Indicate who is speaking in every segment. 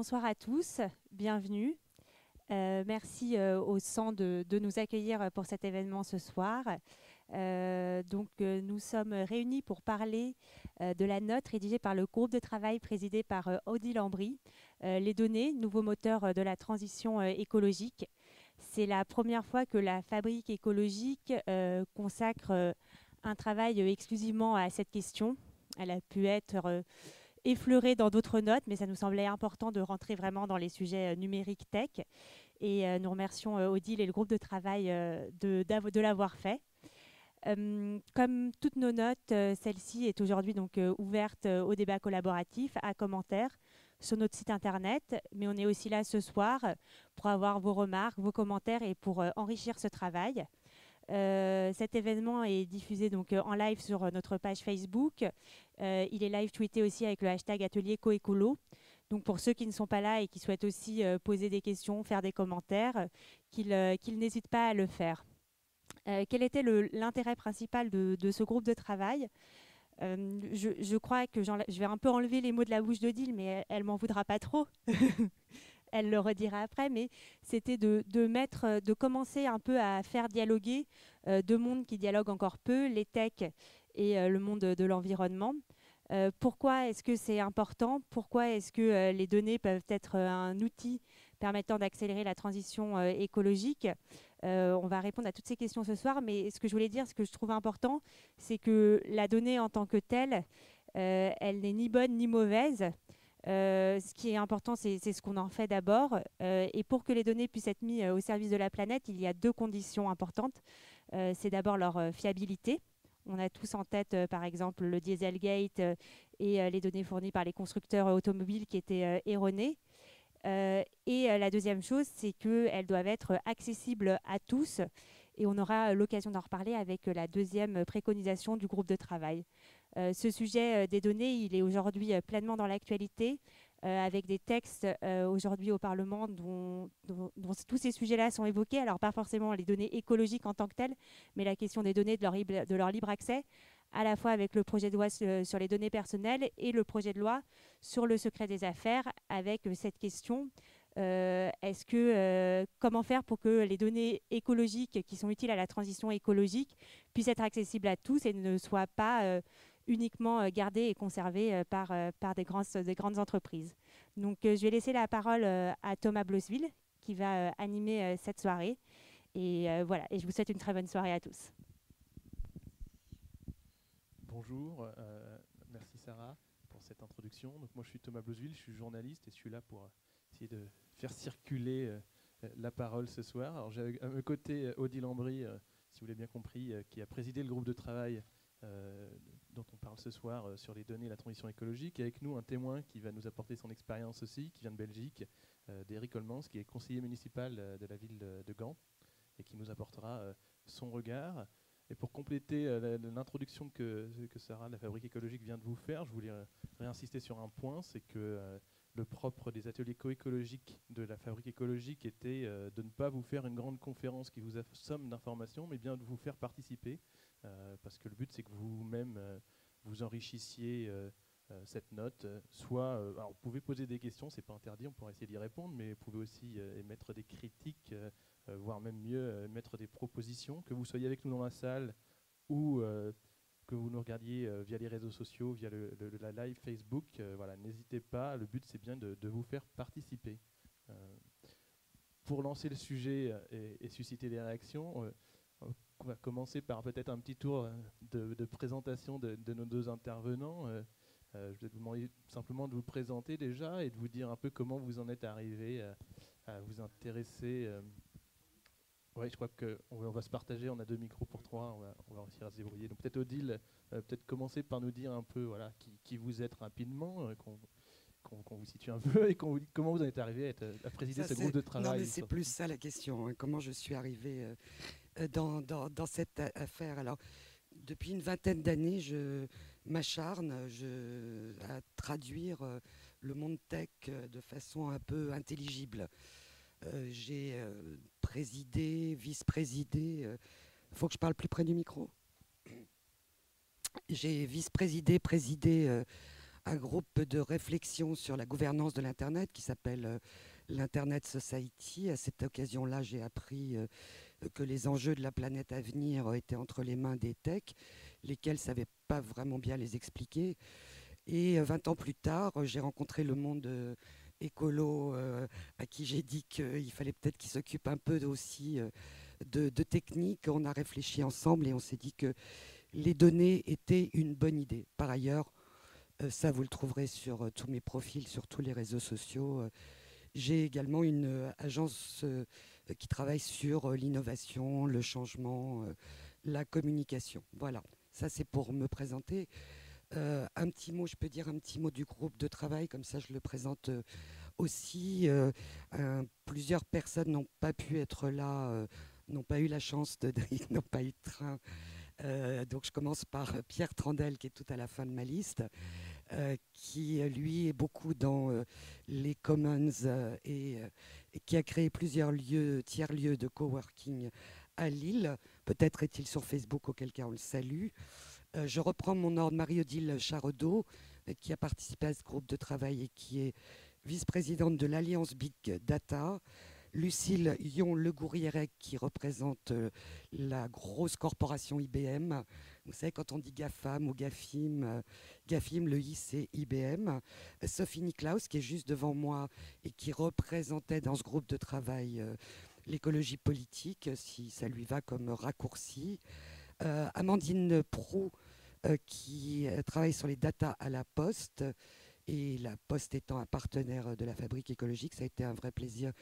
Speaker 1: bonsoir à tous, bienvenue. Euh, merci euh, au centre de, nous accueillir pour cet événement ce soir. Euh, donc, nous sommes réunis pour parler de la note rédigée par le groupe de travail présidé par Audi Lambry, les données, nouveau moteur de la transition écologique. C'est la première fois que la fabrique écologique consacre un travail exclusivement à cette question. Elle a pu être effleurée dans d'autres notes, mais ça nous semblait important de rentrer vraiment dans les sujets numériques tech. Et euh, nous remercions euh, Odile et le groupe de travail euh, de, de l'avoir fait. comme toutes nos notes, celle-ci est aujourd'hui donc ouverte au débat collaboratif, à commentaires sur notre site internet, mais on est aussi là ce soir pour avoir vos remarques, vos commentaires et pour enrichir ce travail. Cet événement est diffusé donc en live sur notre page Facebook. il est live tweeté aussi avec le hashtag atelier coécolo. Donc pour ceux qui ne sont pas là et qui souhaitent aussi euh, poser des questions, faire des commentaires, euh, qu'ils n'hésitent pas à le faire. Euh, quel était l'intérêt principal de, ce groupe de travail? Je, crois que je vais un peu enlever les mots de la bouche d'Odile, mais elle, ne m'en voudra pas trop. elle le redira après, mais c'était de, mettre, de commencer un peu à faire dialoguer deux mondes qui dialoguent encore peu, les techs et le monde de l'environnement. Euh, pourquoi est-ce que c'est important? Pourquoi est-ce que euh, les données peuvent être euh, un outil permettant d'accélérer la transition écologique? On va répondre à toutes ces questions ce soir, mais ce que je voulais dire, ce que je trouve important, c'est que la donnée en tant que telle, elle n'est ni bonne ni mauvaise. Ce qui est important, c'est ce qu'on en fait d'abord. et pour que les données puissent être mises au service de la planète, il y a deux conditions importantes. c'est d'abord leur fiabilité. On a tous en tête, euh, par exemple, le Dieselgate euh, et euh, les données fournies par les constructeurs automobiles qui étaient erronées. et la deuxième chose, c'est qu'elles doivent être accessibles à tous. Et on aura l'occasion d'en reparler avec la deuxième préconisation du groupe de travail. Ce sujet des données, il est aujourd'hui pleinement dans l'actualité. Euh, avec des textes euh, aujourd'hui au Parlement dont, tous ces sujets-là sont évoqués. Alors pas forcément les données écologiques en tant que telles, mais la question des données, de leur, libre accès, à la fois avec le projet de loi sur les données personnelles et le projet de loi sur le secret des affaires, avec cette question euh, est-ce que comment faire pour que les données écologiques qui sont utiles à la transition écologique puissent être accessibles à tous et ne soient pas uniquement euh, gardés et conservés euh, par, euh, par des, grands, des grandes entreprises. Donc je vais laisser la parole à Thomas Blosville qui va animer cette soirée. Et voilà, et je vous souhaite une très bonne soirée à tous.
Speaker 2: Bonjour, merci Sarah pour cette introduction. Donc moi je suis Thomas Blosville, je suis journaliste et je suis là pour essayer de faire circuler la parole ce soir. Alors j'ai à mes côtés Odile Lambry, si vous l'avez bien compris, qui a présidé le groupe de travail dont on parle ce soir euh, sur les données et la transition écologique. Avec nous, un témoin qui va nous apporter son expérience aussi, qui vient de Belgique, euh, Holmans, qui est conseiller municipal euh, de la ville de, Gand, et qui nous apportera son regard. Et pour compléter l'introduction que, que, Sarah, la fabrique écologique, vient de vous faire, je voulais réinsister sur un point, c'est que le propre des ateliers coécologiques de la fabrique écologique était de ne pas vous faire une grande conférence qui vous assomme d'informations, mais bien de vous faire participer euh, parce que le but c'est que vous-même euh, vous enrichissiez euh, cette note. Soit, vous pouvez poser des questions, c'est pas interdit, on pourrait essayer d'y répondre, mais vous pouvez aussi émettre des critiques, voire même mieux émettre des propositions, que vous soyez avec nous dans la salle ou que vous nous regardiez via les réseaux sociaux, via le, la live Facebook, voilà, n'hésitez pas. Le but, c'est bien de, vous faire participer. pour lancer le sujet et, susciter des réactions, on va commencer par peut-être un petit tour euh, de, présentation de, nos deux intervenants. Euh, euh, je vais vous demander simplement de vous présenter déjà et de vous dire un peu comment vous en êtes arrivé à, vous intéresser. oui, je crois qu'on va se partager. On a deux micros pour trois. On va, réussir à se débrouiller. Donc peut-être Odile, peut-être commencer par nous dire un peu voilà, qui, vous êtes rapidement, qu'on vous situe un peu et comment vous en êtes arrivé à, à présider ce groupe de travail.
Speaker 3: Non, mais c'est plus ça la question. Hein. comment je suis arrivé euh, dans, dans, cette affaire. Alors, depuis une vingtaine d'années, je m'acharne à traduire euh, le monde tech euh, de façon un peu intelligible. J'ai présidé, vice-présidé. Il faut que je parle plus près du micro. J'ai vice-présidé, présidé un groupe de réflexion sur la gouvernance de l'Internet qui s'appelle l'Internet Society. À cette occasion-là, j'ai appris que les enjeux de la planète à venir étaient entre les mains des techs, lesquels ne savaient pas vraiment bien les expliquer. Et 20 ans plus tard, j'ai rencontré le monde écolo à qui j'ai dit qu'il fallait peut-être qu'il s'occupe un peu aussi de, de technique. On a réfléchi ensemble et on s'est dit que les données étaient une bonne idée. Par ailleurs, euh, ça vous le trouverez sur euh, tous mes profils, sur tous les réseaux sociaux. Euh, j'ai également une agence qui travaille sur l'innovation, le changement, la communication. Voilà, ça c'est pour me présenter. un petit mot, je peux dire un petit mot du groupe de travail, comme ça je le présente aussi. plusieurs personnes n'ont pas pu être là n'ont pas eu la chance de, n'ont pas eu de train. Euh, donc je commence par Pierre Trandel qui est tout à la fin de ma liste, euh, qui lui est beaucoup dans euh, les commons et, qui a créé plusieurs lieux, tiers-lieux de coworking à Lille. Peut-être est-il sur Facebook, auquel cas on le salue. je reprends mon ordre Marie-Odile Charedeau, qui a participé à ce groupe de travail et qui est vice-présidente de l'Alliance Big Data. Lucille Yon-Le qui représente euh, la grosse corporation IBM. Vous savez, quand on dit GAFAM ou GAFIM, euh, GAFIM, le I, c'est IBM. Sophie Niklaus, qui est juste devant moi et qui représentait dans ce groupe de travail euh, l'écologie politique, si ça lui va comme raccourci. Amandine Prou, qui travaille sur les data à la Poste. Et la Poste étant un partenaire de la fabrique écologique, ça a été un vrai plaisir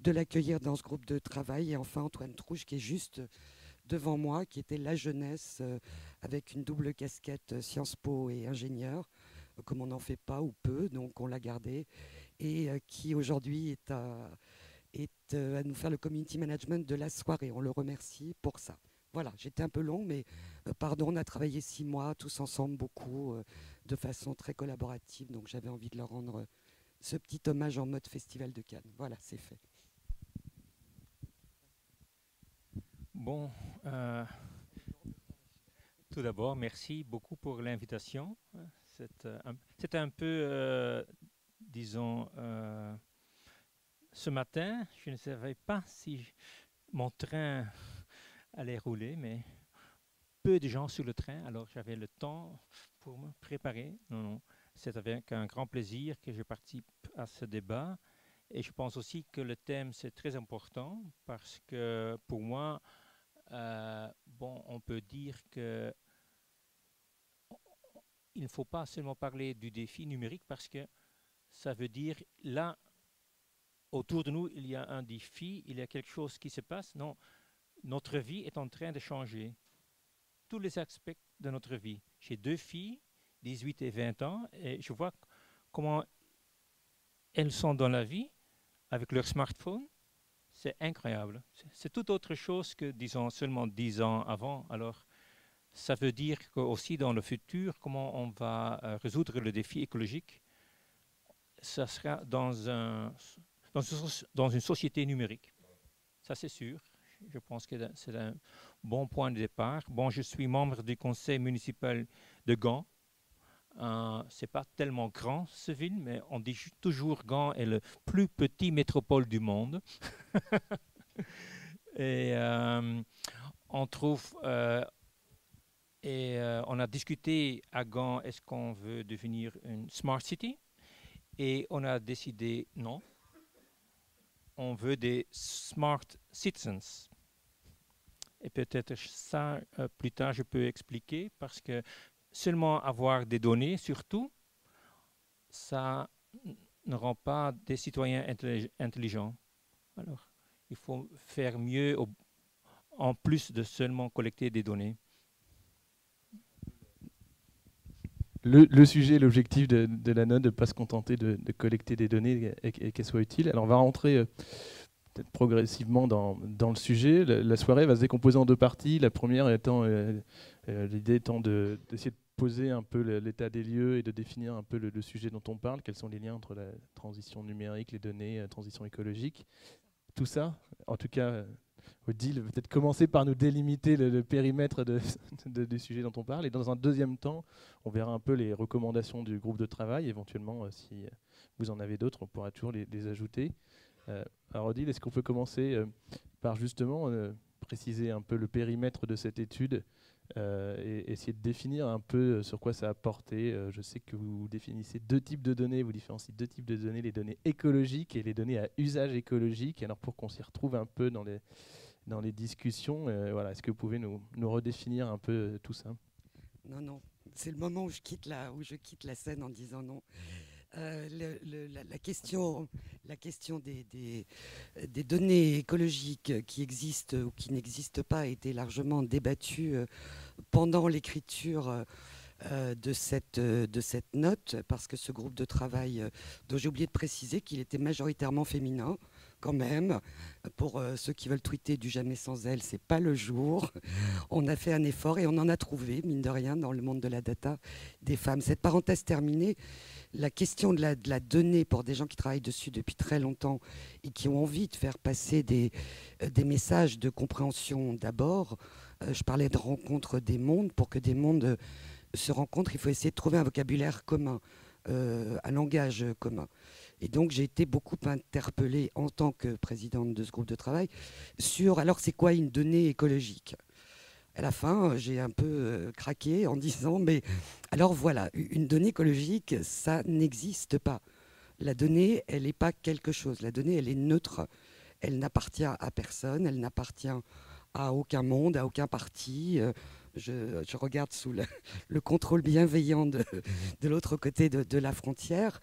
Speaker 3: de l'accueillir dans ce groupe de travail. Et enfin, Antoine Trouche, qui est juste devant moi, qui était la jeunesse euh, avec une double casquette euh, Sciences Po et ingénieur, euh, comme on n'en fait pas ou peu, donc on l'a gardé, et qui aujourd'hui est à nous faire le community management de la soirée. On le remercie pour ça. Voilà, j'étais un peu long, mais pardon, on a travaillé six mois tous ensemble, beaucoup, de façon très collaborative, donc j'avais envie de leur rendre ce petit hommage en mode festival de Cannes. Voilà, c'est fait.
Speaker 4: Bon, euh, tout d'abord, merci beaucoup pour l'invitation. C'est un, un, peu, euh, disons, euh, ce matin, je ne savais pas si mon train allait rouler, mais peu de gens sur le train, alors j'avais le temps pour me préparer. Non, non, c'est avec un grand plaisir que je participe à ce débat. Et je pense aussi que le thème, c'est très important parce que pour moi, euh, on peut dire que il ne faut pas seulement parler du défi numérique parce que ça veut dire là, autour de nous, il y a un défi, il y a quelque chose qui se passe. Non, notre vie est en train de changer. Tous les aspects de notre vie. J'ai deux filles, 18 et 20 ans, et je vois comment elles sont dans la vie avec leur smartphone c'est incroyable. C'est tout autre chose que, disons, seulement dix ans avant. Alors, ça veut dire qu'aussi dans le futur, comment on va euh, résoudre le défi écologique, ça sera dans, dans, une société numérique. Ça, c'est sûr. Je pense que c'est un bon point de départ. Bon, je suis membre du conseil municipal de Gand. Euh, c'est pas tellement grand ce ville, mais on dit toujours Gand est le plus petit métropole du monde. et euh, on trouve euh, et euh, on a discuté à Gand est-ce qu'on veut devenir une smart city? Et on a décidé non. On veut des smart citizens. Et peut-être ça plus tard je peux expliquer parce que seulement avoir des données, surtout, ça ne rend pas des citoyens intelligents. Alors, il faut faire mieux en plus de seulement collecter des données.
Speaker 2: Le, sujet, l'objectif de, la note, de ne pas se contenter de, collecter des données et, qu'elles soient utiles. Alors on va rentrer euh, peut-être progressivement dans, le sujet. La, soirée va se décomposer en deux parties. La première étant, euh, euh, l'idée étant d'essayer de poser un peu l'état des lieux et de définir un peu le, sujet dont on parle, quels sont les liens entre la transition numérique, les données, la transition écologique? Tout ça, en tout cas, Odile, peut-être commencer par nous délimiter le, périmètre de, des sujets dont on parle. Et dans un deuxième temps, on verra un peu les recommandations du groupe de travail. Éventuellement, euh, si vous en avez d'autres, on pourra toujours les, ajouter. Euh, alors Odile, est-ce qu'on peut commencer euh, par justement préciser un peu le périmètre de cette étude? Et essayer de définir un peu sur quoi ça a porté. je sais que vous définissez deux types de données, vous différenciez deux types de données, les données écologiques et les données à usage écologique. Alors pour qu'on s'y retrouve un peu dans les, dans les discussions. Euh, voilà, Est-ce que vous pouvez nous, nous redéfinir un peu euh, tout ça?
Speaker 3: Non, non. C'est le moment où je quitte la, où je quitte la scène en disant non. Euh, la, question, la question des, données écologiques qui existent ou qui n'existent pas a été largement débattue pendant l'écriture de, cette, de cette note, parce que ce groupe de travail, dont j'ai oublié de préciser qu'il était majoritairement féminin, quand même. Pour euh, ceux qui veulent tweeter du jamais sans elle, c'est pas le jour. On a fait un effort et on en a trouvé, mine de rien, dans le monde de la data, des femmes. Cette parenthèse terminée, la question de la, donnée pour des gens qui travaillent dessus depuis très longtemps et qui ont envie de faire passer des, euh, messages de compréhension d'abord. Euh, je parlais de rencontre des mondes. Pour que des mondes se rencontrent, il faut essayer de trouver un vocabulaire commun, un langage commun. Et donc j'ai été beaucoup interpellée en tant que présidente de ce groupe de travail sur alors c'est quoi une donnée écologique? À la fin, j'ai un peu euh, craqué en disant, mais alors voilà, une donnée écologique, ça n'existe pas. La donnée, elle n'est pas quelque chose. La donnée, elle est neutre. Elle n'appartient à personne, elle n'appartient à aucun monde, à aucun parti. Euh, je, regarde sous le, contrôle bienveillant de, l'autre côté de, la frontière.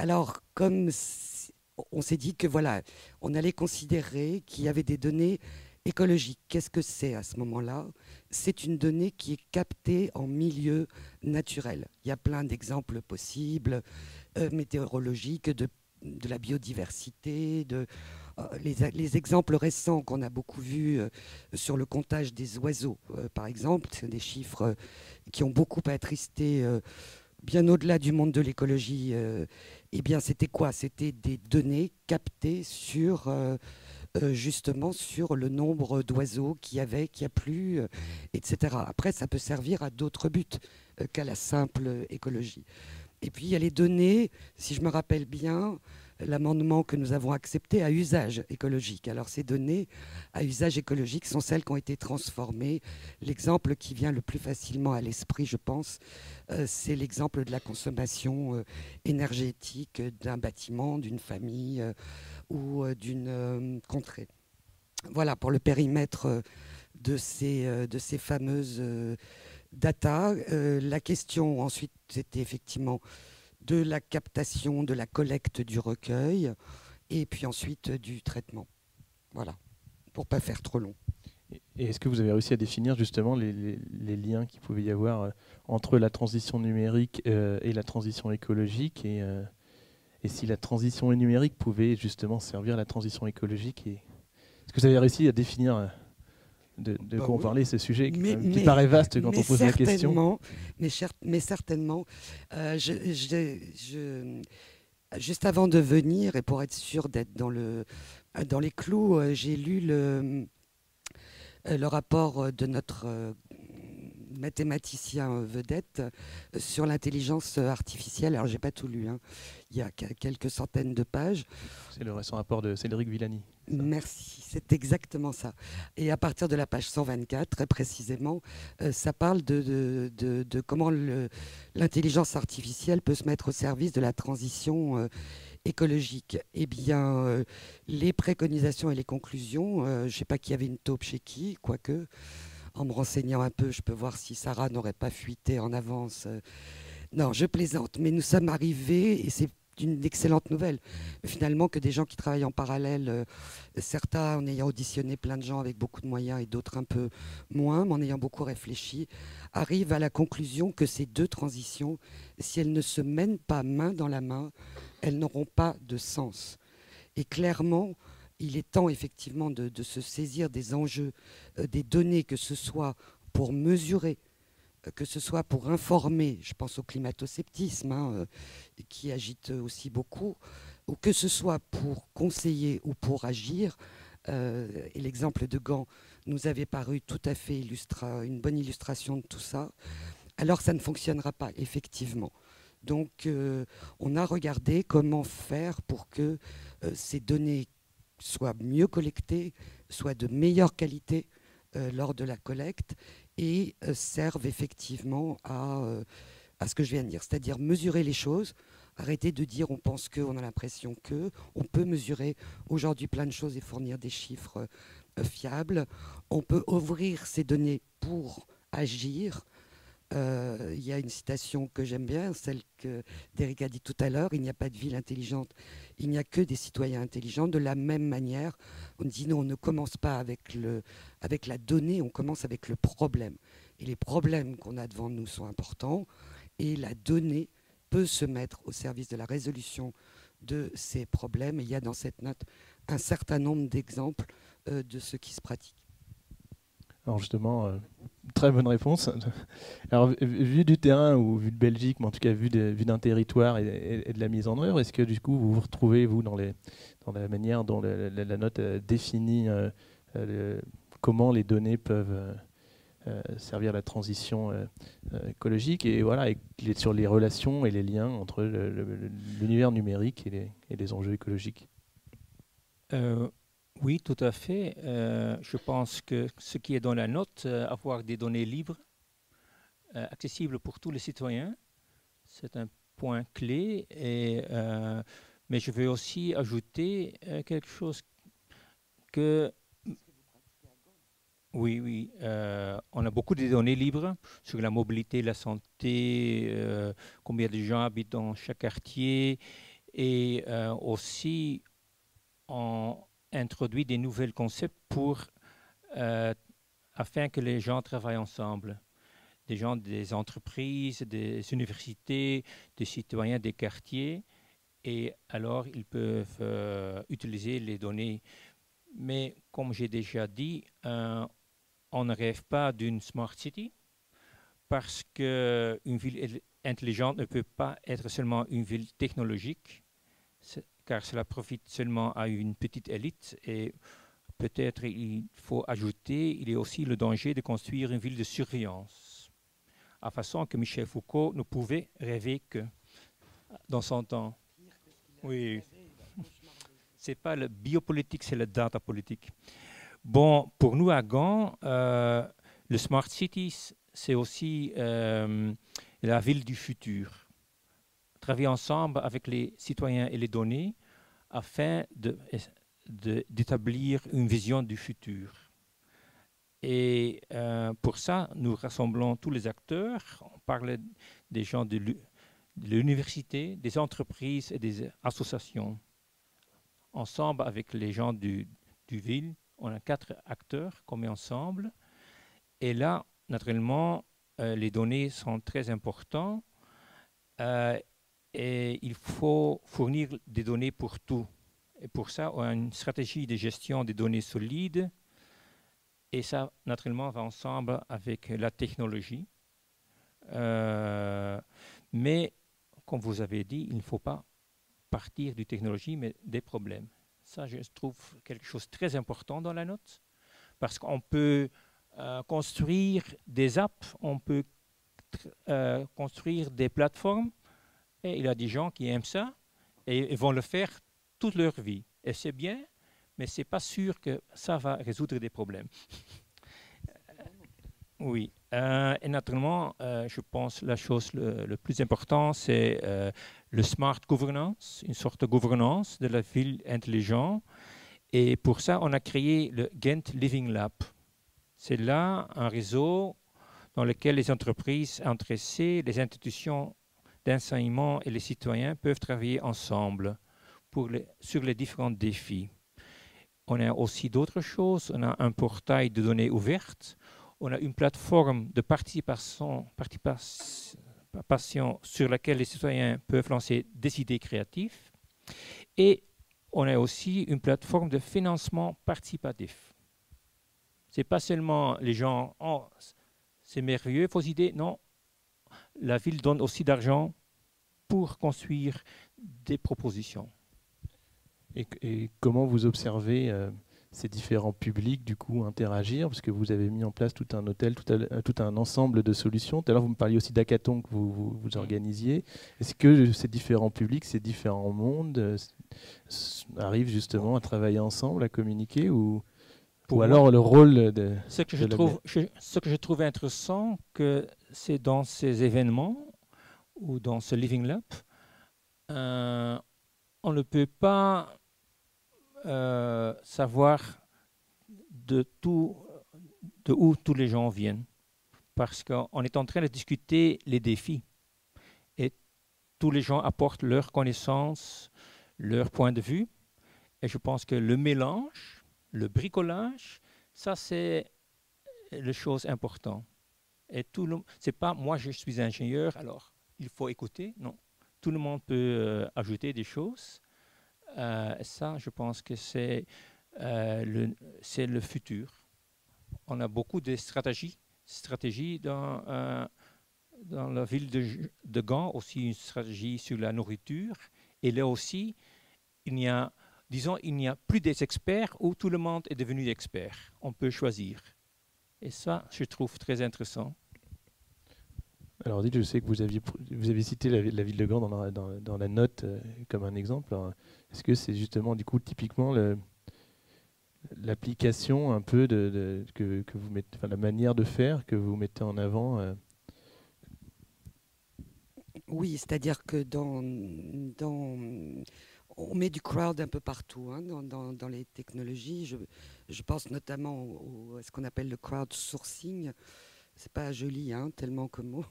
Speaker 3: Alors, comme on s'est dit que voilà, on allait considérer qu'il y avait des données écologiques. Qu'est-ce que c'est à ce moment-là? C'est une donnée qui est captée en milieu naturel. Il y a plein d'exemples possibles, euh, météorologiques, de, la biodiversité, euh, les, exemples récents qu'on a beaucoup vus euh, sur le comptage des oiseaux, par exemple, c'est des chiffres qui ont beaucoup attristé bien au-delà du monde de l'écologie eh bien, c'était quoi? C'était des données captées sur euh, euh, justement sur le nombre d'oiseaux qu'il y avait, qu'il a plus, euh, etc. Après, ça peut servir à d'autres buts qu'à la simple écologie. Et puis, il y a les données, si je me rappelle bien, l'amendement que nous avons accepté à usage écologique. Alors ces données à usage écologique sont celles qui ont été transformées. L'exemple qui vient le plus facilement à l'esprit, je pense, euh, c'est l'exemple de la consommation euh, énergétique d'un bâtiment, d'une famille euh, ou d'une contrée. Voilà pour le périmètre de ces, de ces fameuses data. la question ensuite, c'était effectivement de la captation, de la collecte du recueil, et puis ensuite du traitement. Voilà, pour pas faire trop long.
Speaker 2: Et est-ce que vous avez réussi à définir justement les, liens qu'il pouvait y avoir euh, entre la transition numérique euh, et la transition écologique euh, et, si la transition numérique pouvait justement servir la transition écologique Est-ce que vous avez réussi à définir de, bah quoi on parlait, ce sujet qui, paraît vaste quand on pose la question.
Speaker 3: Mais, mais certainement. juste avant de venir, et pour être sûr d'être dans, le, dans les clous, j'ai lu le, le rapport de notre mathématicien vedette sur l'intelligence artificielle. Alors, j'ai pas tout lu. Hein. Il y a quelques centaines de pages.
Speaker 2: C'est le récent rapport de Cédric Villani.
Speaker 3: Merci, c'est exactement ça. Et à partir de la page 124, très précisément, euh, ça parle de, comment l'intelligence artificielle peut se mettre au service de la transition euh, écologique. Eh bien, euh, les préconisations et les conclusions, je ne sais pas qui avait une taupe chez qui, quoique, en me renseignant un peu, je peux voir si Sarah n'aurait pas fuité en avance. Non, je plaisante, mais nous sommes arrivés, et c'est une excellente nouvelle. Finalement, que des gens qui travaillent en parallèle, euh, certains en ayant auditionné plein de gens avec beaucoup de moyens et d'autres un peu moins, mais en ayant beaucoup réfléchi, arrivent à la conclusion que ces deux transitions, si elles ne se mènent pas main dans la main, elles n'auront pas de sens. Et clairement, il est temps effectivement de, se saisir des enjeux, euh, des données, que ce soit pour mesurer que ce soit pour informer, je pense au climato-sceptisme hein, euh, qui agite aussi beaucoup, ou que ce soit pour conseiller ou pour agir, et l'exemple de Gand nous avait paru tout à fait une bonne illustration de tout ça, alors ça ne fonctionnera pas, effectivement. Donc, on a regardé comment faire pour que ces données soient mieux collectées, soient de meilleure qualité lors de la collecte et servent effectivement à, à ce que je viens de dire, c'est-à-dire mesurer les choses, arrêter de dire on pense que, on a l'impression que, on peut mesurer aujourd'hui plein de choses et fournir des chiffres fiables, on peut ouvrir ces données pour agir, euh, il y a une citation que j'aime bien, celle que Derek a dit tout à l'heure, il n'y a pas de ville intelligente, il n'y a que des citoyens intelligents. De la même manière, on dit non, on ne commence pas avec, le, avec la donnée, on commence avec le problème. Et les problèmes qu'on a devant nous sont importants, et la donnée peut se mettre au service de la résolution de ces problèmes. Et il y a dans cette note un certain nombre d'exemples euh, de ce qui se pratique.
Speaker 2: Alors justement, euh, très bonne réponse. Alors vu du terrain ou vu de Belgique, mais en tout cas vu, d'un territoire et, de la mise en œuvre, est-ce que du coup vous vous retrouvez vous dans, la manière dont la, note euh, définit euh, comment les données peuvent servir à la transition écologique et voilà et sur les relations et les liens entre l'univers numérique et les enjeux écologiques?
Speaker 4: Oui, tout à fait. Euh, je pense que ce qui est dans la note, euh, avoir des données libres, euh, accessibles pour tous les citoyens, c'est un point clé. Mais je veux aussi ajouter quelque chose que... Oui, oui. on a beaucoup de données libres sur la mobilité, la santé, combien de gens habitent dans chaque quartier. Et aussi, en introduit des nouveaux concepts pour, euh, afin que les gens travaillent ensemble. Des gens des entreprises, des universités, des citoyens des quartiers. Et alors, ils peuvent euh, utiliser les données. Mais comme j'ai déjà dit, euh, on ne rêve pas d'une smart city parce qu'une ville intelligente ne peut pas être seulement une ville technologique car cela profite seulement à une petite élite et peut-être il faut ajouter, il y a aussi le danger de construire une ville de surveillance, à façon que Michel Foucault ne pouvait rêver que dans son temps. Oui. c'est pas le biopolitique, c'est le data politique. Bon, pour nous à Gand, euh, le Smart Cities, c'est aussi euh, la ville du futur travailler ensemble avec les citoyens et les données afin d'établir une vision du futur. Et euh, pour ça, nous rassemblons tous les acteurs. On parle des gens de l'université, des entreprises et des associations. Ensemble avec les gens du, du ville, on a quatre acteurs qu'on met ensemble. Et là, naturellement, euh, les données sont très importantes. Euh, et il faut fournir des données pour tout. Et pour ça, on a une stratégie de gestion des données solides. Et ça, naturellement, va ensemble avec la technologie. Euh, mais, comme vous avez dit, il ne faut pas partir du technologie, mais des problèmes. Ça, je trouve quelque chose de très important dans la note, parce qu'on peut euh, construire des apps, on peut euh, construire des plateformes, et il y a des gens qui aiment ça et vont le faire toute leur vie. Et c'est bien, mais ce n'est pas sûr que ça va résoudre des problèmes. oui. Euh, et naturellement, euh, je pense que la chose le, plus importante, c'est euh, le smart governance, une sorte de gouvernance de la ville intelligente. Et pour ça, on a créé le Ghent Living Lab. C'est là un réseau dans lequel les entreprises intéressées, les institutions d'enseignement et les citoyens peuvent travailler ensemble sur les différents défis. On a aussi d'autres choses. On a un portail de données ouvertes. On a une plateforme de participation, participation sur laquelle les citoyens peuvent lancer des idées créatives. Et on a aussi une plateforme de financement participatif. Ce n'est pas seulement les gens, oh, c'est merveilleux vos idées. Non, la ville donne aussi d'argent pour construire des propositions.
Speaker 2: Et, comment vous observez euh, ces différents publics du coup interagir? Parce que vous avez mis en place tout un hôtel, tout un, tout un ensemble de solutions. Tout à l'heure, vous me parliez aussi d'hackathon que vous, vous, organisiez. Est-ce que ces différents publics, ces différents mondes euh, arrivent justement à travailler ensemble, à communiquer ou, ou alors le rôle de...
Speaker 4: Ce que, je trouve, ce que je trouve intéressant, que c'est dans ces événements ou dans ce Living Lab, euh, on ne peut pas euh, savoir de, tout, de où tous les gens viennent. Parce qu'on est en train de discuter les défis. Et tous les gens apportent leurs connaissances, leur point de vue. Et je pense que le mélange, le bricolage, ça c'est la chose importante. Et tout le, pas moi je suis ingénieur, alors il faut écouter. Non, tout le monde peut euh, ajouter des choses. Euh, ça, je pense que c'est euh, le, le futur. On a beaucoup de stratégies, stratégies dans, dans la ville de, de Gand, aussi une stratégie sur la nourriture. Et là aussi, il n'y a, disons, il n'y a plus des experts où tout le monde est devenu expert. On peut choisir. Et ça, je trouve très intéressant.
Speaker 2: Alors, dites, je sais que vous aviez, avez cité la, ville de Gand dans la, note euh, comme un exemple. Est-ce que c'est justement, du coup, typiquement l'application un peu de, que, vous mettez, la manière de faire que vous mettez en avant euh?
Speaker 3: Oui, c'est-à-dire que dans, on met du crowd un peu partout hein, dans, les technologies. Je, je pense notamment à ce qu'on appelle le crowdsourcing c'est pas joli, hein, tellement comme mot.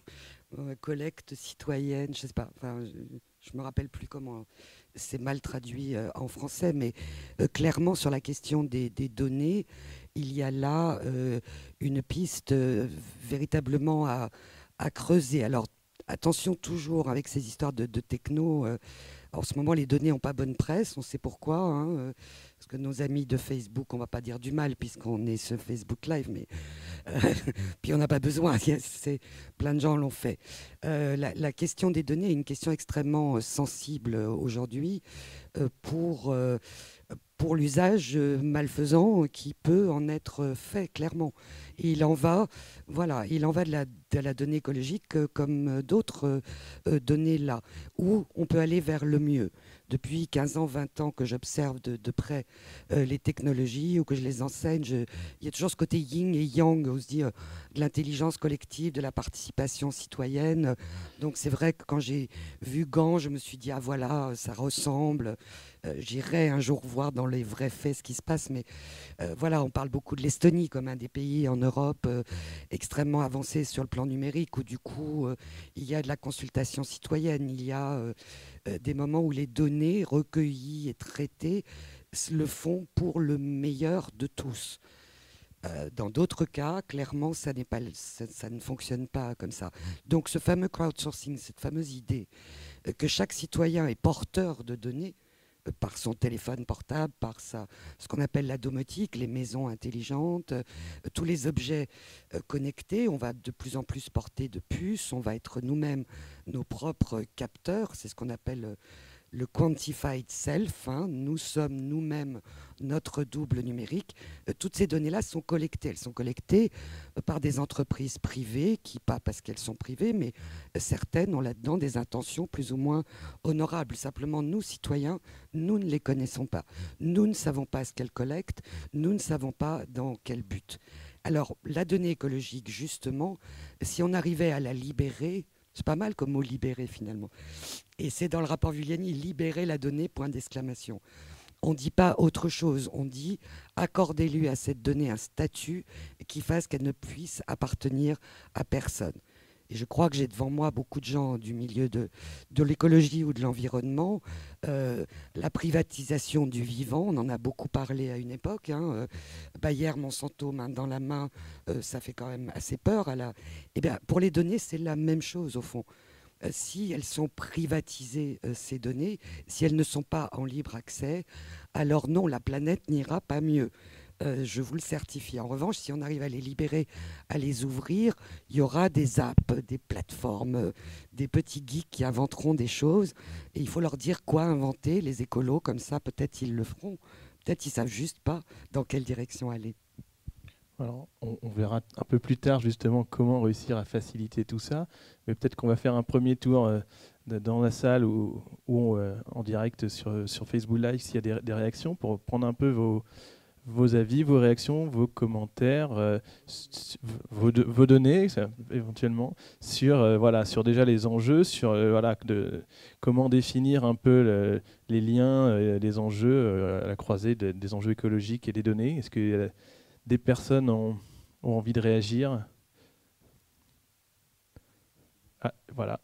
Speaker 3: Euh, collecte citoyenne, je sais pas, enfin, je, me rappelle plus comment c'est mal traduit euh, en français, mais euh, clairement sur la question des, données, il y a là une piste véritablement à, creuser. Alors attention toujours avec ces histoires de, techno. en ce moment, les données n'ont pas bonne presse, on sait pourquoi. Hein, que nos amis de Facebook, on va pas dire du mal puisqu'on est sur Facebook Live, mais euh, puis on n'a pas besoin. Plein de gens l'ont fait. Euh, la, question des données est une question extrêmement euh, sensible aujourd'hui pour pour l'usage malfaisant qui peut en être fait clairement. il en va, voilà, il en va de la donnée écologique comme d'autres données là, où on peut aller vers le mieux depuis 15 ans, 20 ans que j'observe de, près euh, les technologies ou que je les enseigne, il y a toujours ce côté yin et yang, on se dit, euh, de l'intelligence collective, de la participation citoyenne. Donc c'est vrai que quand j'ai vu Gand, je me suis dit, ah voilà, ça ressemble. Euh, j'irai un jour voir dans les vrais faits ce qui se passe, mais voilà, on parle beaucoup de l'Estonie comme un des pays en Europe extrêmement avancé sur le plan numérique, où du coup, il y a de la consultation citoyenne, il y a euh, des moments où les données recueillies et traitées le font pour le meilleur de tous. Euh, dans d'autres cas, clairement, ça, pas, ça, ne fonctionne pas comme ça. Donc ce fameux crowdsourcing, cette fameuse idée euh, que chaque citoyen est porteur de données, euh, par son téléphone portable, par sa, ce qu'on appelle la domotique, les maisons intelligentes, euh, tous les objets euh, connectés. On va de plus en plus porter de puces, on va être nous-mêmes nos propres capteurs, c'est ce qu'on appelle le quantified self, hein. nous sommes nous-mêmes notre double numérique. Euh, toutes ces données-là sont collectées. Elles sont collectées euh, par des entreprises privées, qui, pas parce qu'elles sont privées, mais euh, certaines ont là-dedans des intentions plus ou moins honorables. Simplement, nous, citoyens, nous ne les connaissons pas. Nous ne savons pas ce qu'elles collectent, nous ne savons pas dans quel but. Alors, la donnée écologique, justement, si on arrivait à la libérer, c'est pas mal comme mot libérer finalement. Et c'est dans le rapport Vulliani, libérer la donnée, point d'exclamation. On ne dit pas autre chose, on dit accordez-lui à cette donnée un statut qui fasse qu'elle ne puisse appartenir à personne. Et je crois que j'ai devant moi beaucoup de gens du milieu de, l'écologie ou de l'environnement. Euh, la privatisation du vivant, on en a beaucoup parlé à une époque. Hein. Euh, Bayer, Monsanto, main dans la main, euh, ça fait quand même assez peur. Eh bien, pour les données, c'est la même chose au fond. si elles sont privatisées, ces données, si elles ne sont pas en libre accès, alors non, la planète n'ira pas mieux. Euh, je vous le certifie. En revanche, si on arrive à les libérer, à les ouvrir, il y aura des apps, des plateformes, euh, des petits geeks qui inventeront des choses. Et il faut leur dire quoi inventer, les écolos, comme ça, peut-être ils le feront. Peut-être qu'ils savent juste pas dans quelle direction aller.
Speaker 2: Alors, on, verra un peu plus tard justement comment réussir à faciliter tout ça. Mais peut-être qu'on va faire un premier tour euh, dans la salle ou, en direct sur, sur Facebook Live s'il y a des, réactions pour prendre un peu vos, vos avis, vos réactions, vos commentaires, euh, vos, données éventuellement sur voilà sur déjà les enjeux, sur de, comment définir un peu les liens, les enjeux à la croisée des enjeux écologiques et des données. Est-ce que des personnes ont, envie de réagir? Ah, voilà.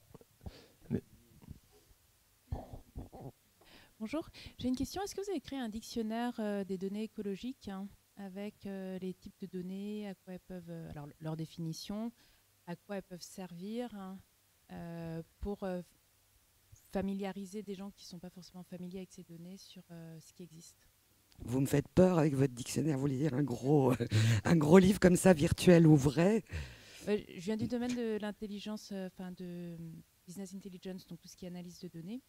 Speaker 5: Bonjour, j'ai une question. Est-ce que vous avez créé un dictionnaire euh, des données écologiques hein, avec euh, les types de données, à quoi elles peuvent, euh, alors leur définition, à quoi elles peuvent servir hein, pour familiariser des gens qui ne sont pas forcément familiers avec ces données sur ce qui existe?
Speaker 3: Vous me faites peur avec votre dictionnaire. Vous voulez dire un gros, un gros livre comme ça, virtuel ou vrai?
Speaker 5: Je viens du domaine de l'intelligence, enfin de business intelligence, donc tout ce qui est analyse de données.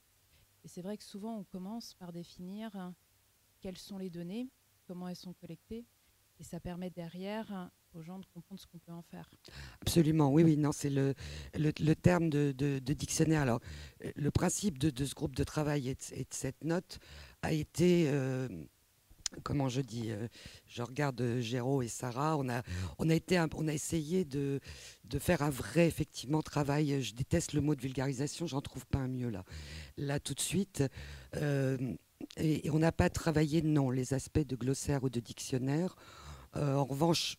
Speaker 5: Et c'est vrai que souvent on commence par définir hein, quelles sont les données, comment elles sont collectées, et ça permet derrière hein, aux gens de comprendre ce qu'on peut en faire.
Speaker 3: Absolument, oui, oui, non, c'est le, le, terme de, dictionnaire. Alors, le principe de, de, ce groupe de travail et de, cette note a été euh, comment je dis, euh, je regarde euh, Géraud et Sarah, on a, on a, été a essayé de, de faire un vrai, effectivement, travail. Je déteste le mot de vulgarisation, j'en trouve pas un mieux là. Là, tout de suite. Euh, et, on n'a pas travaillé, non, les aspects de glossaire ou de dictionnaire. en revanche,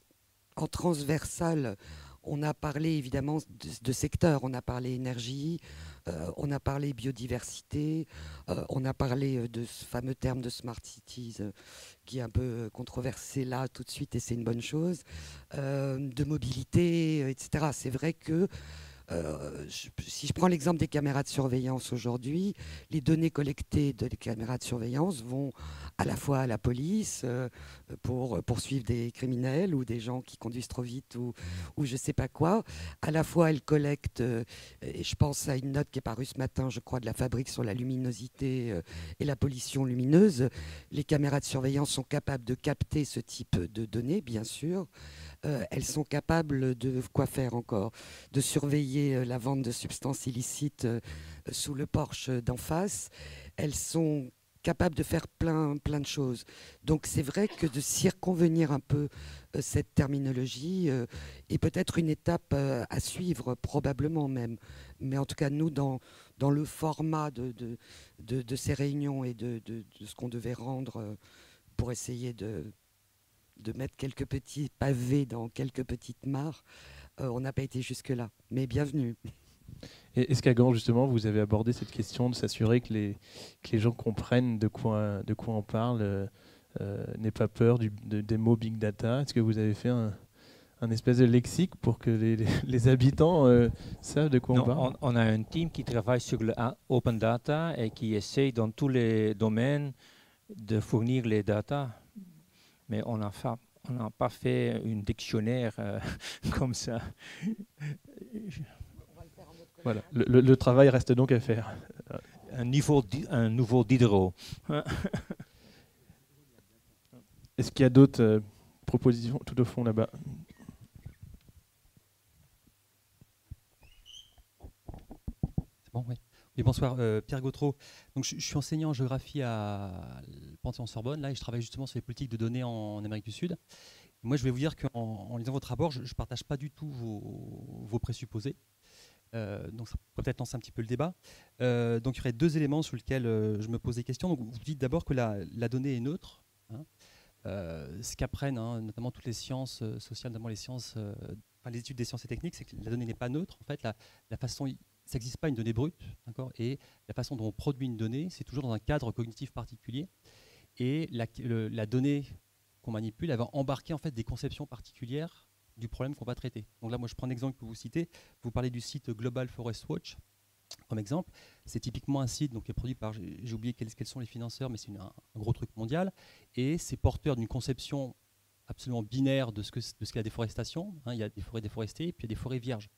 Speaker 3: en transversal, on a parlé évidemment de, de secteurs, on a parlé énergie, euh, on a parlé biodiversité, euh, on a parlé euh, de ce fameux terme de smart cities qui est un peu controversé là tout de suite et c'est une bonne chose, de mobilité, etc. C'est vrai que euh, si je prends l'exemple des caméras de surveillance aujourd'hui, les données collectées des caméras de surveillance vont à la fois à la police euh, pour poursuivre des criminels ou des gens qui conduisent trop vite ou, je ne sais pas quoi. À la fois, elles collectent, euh, et je pense à une note qui est parue ce matin, je crois, de la fabrique sur la luminosité et la pollution lumineuse. Les caméras de surveillance sont capables de capter ce type de données, bien sûr. Euh, elles sont capables de quoi faire encore? De surveiller euh, la vente de substances illicites euh, sous le porche d'en face. Elles sont capables de faire plein, plein de choses. Donc c'est vrai que de circonvenir un peu cette terminologie est peut-être une étape à suivre, probablement même. Mais en tout cas, nous, dans, dans le format de, de, de ces réunions et de, ce qu'on devait rendre pour essayer de de mettre quelques petits pavés dans quelques petites mares. Euh, on n'a pas été jusque-là, mais bienvenue.
Speaker 2: Est-ce qu'à Gand, justement, vous avez abordé cette question de s'assurer que les, les gens comprennent de quoi, de quoi on parle, euh, euh n'aient pas peur du, des mots big data? Est-ce que vous avez fait un, un espèce de lexique pour que les, les habitants euh, savent de quoi on parle?
Speaker 4: on, on, a un team qui travaille sur le open data et qui essaye dans tous les domaines de fournir les data mais on n'a pas fait une dictionnaire euh, comme ça.
Speaker 2: Voilà, le, travail reste donc à faire.
Speaker 4: Un, niveau un nouveau Diderot.
Speaker 2: Est-ce qu'il y a d'autres euh, propositions tout au fond là-bas?
Speaker 6: C'est bon, oui. Oui, bonsoir, euh, Pierre Gautreau. Donc, je, suis enseignant en géographie à Panthéon-Sorbonne, là, et je travaille justement sur les politiques de données en, Amérique du Sud. moi, je vais vous dire qu'en en lisant votre rapport, je ne partage pas du tout vos, présupposés. Euh, donc, ça peut peut-être lancer un petit peu le débat. Euh, donc, il y aurait deux éléments sur lesquels je me pose des questions. Donc, vous dites d'abord que la, donnée est neutre. Hein. ce qu'apprennent hein, notamment toutes les sciences sociales, notamment les sciences, les études des sciences et techniques, c'est que la donnée n'est pas neutre. En fait, la, la façon ça n'existe pas une donnée brute, d'accord Et la façon dont on produit une donnée, c'est toujours dans un cadre cognitif particulier. Et la, donnée qu'on manipule, elle va embarquer en fait des conceptions particulières du problème qu'on va traiter. Donc là, moi, je prends un exemple que vous citez. Vous parlez du site Global Forest Watch comme exemple. C'est typiquement un site donc, qui est produit par, j'ai oublié quels, sont les financeurs, mais c'est un, gros truc mondial. Et c'est porteur d'une conception absolument binaire de ce qu'est la déforestation. Hein. il y a des forêts déforestées et puis il y a des forêts vierges.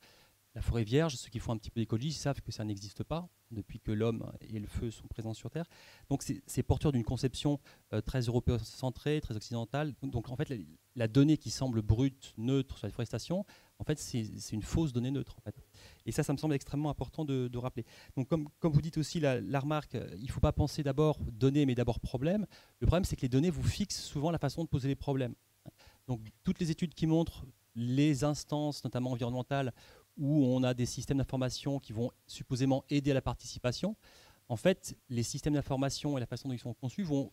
Speaker 6: La forêt vierge, ceux qui font un petit peu d'écologie savent que ça n'existe pas depuis que l'homme et le feu sont présents sur Terre. Donc c'est porteur d'une conception euh, très européocentrée, très occidentale. Donc en fait, la, donnée qui semble brute, neutre sur la déforestation, en fait, c'est une fausse donnée neutre. Et ça, ça me semble extrêmement important de, rappeler. Donc comme, vous dites aussi, la, la remarque, euh, il ne faut pas penser d'abord données, mais d'abord problème. Le problème, c'est que les données vous fixent souvent la façon de poser les problèmes. Donc toutes les études qui montrent les instances, notamment environnementales, où on a des systèmes d'information qui vont supposément aider à la participation, en fait, les systèmes d'information et la façon dont ils sont conçus vont,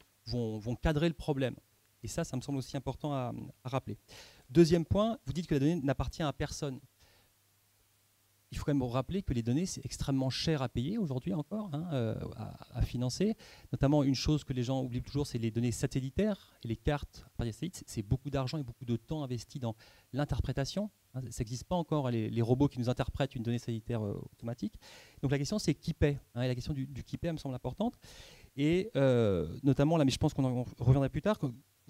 Speaker 6: cadrer le problème. Et ça, ça me semble aussi important à rappeler. Deuxième point, vous dites que la donnée n'appartient à personne il faut quand même rappeler que les données, c'est extrêmement cher à payer aujourd'hui encore, hein, euh, à, financer. Notamment, une chose que les gens oublient toujours, c'est les données satellitaires et les cartes par les satellites. C'est beaucoup d'argent et beaucoup de temps investi dans l'interprétation. Hein, ça n'existe pas encore, les, robots qui nous interprètent une donnée satellitaire euh, automatique. Donc la question, c'est qui paie hein, Et la question du, qui paie me semble importante. Et euh, notamment, là, mais je pense qu'on en reviendra plus tard,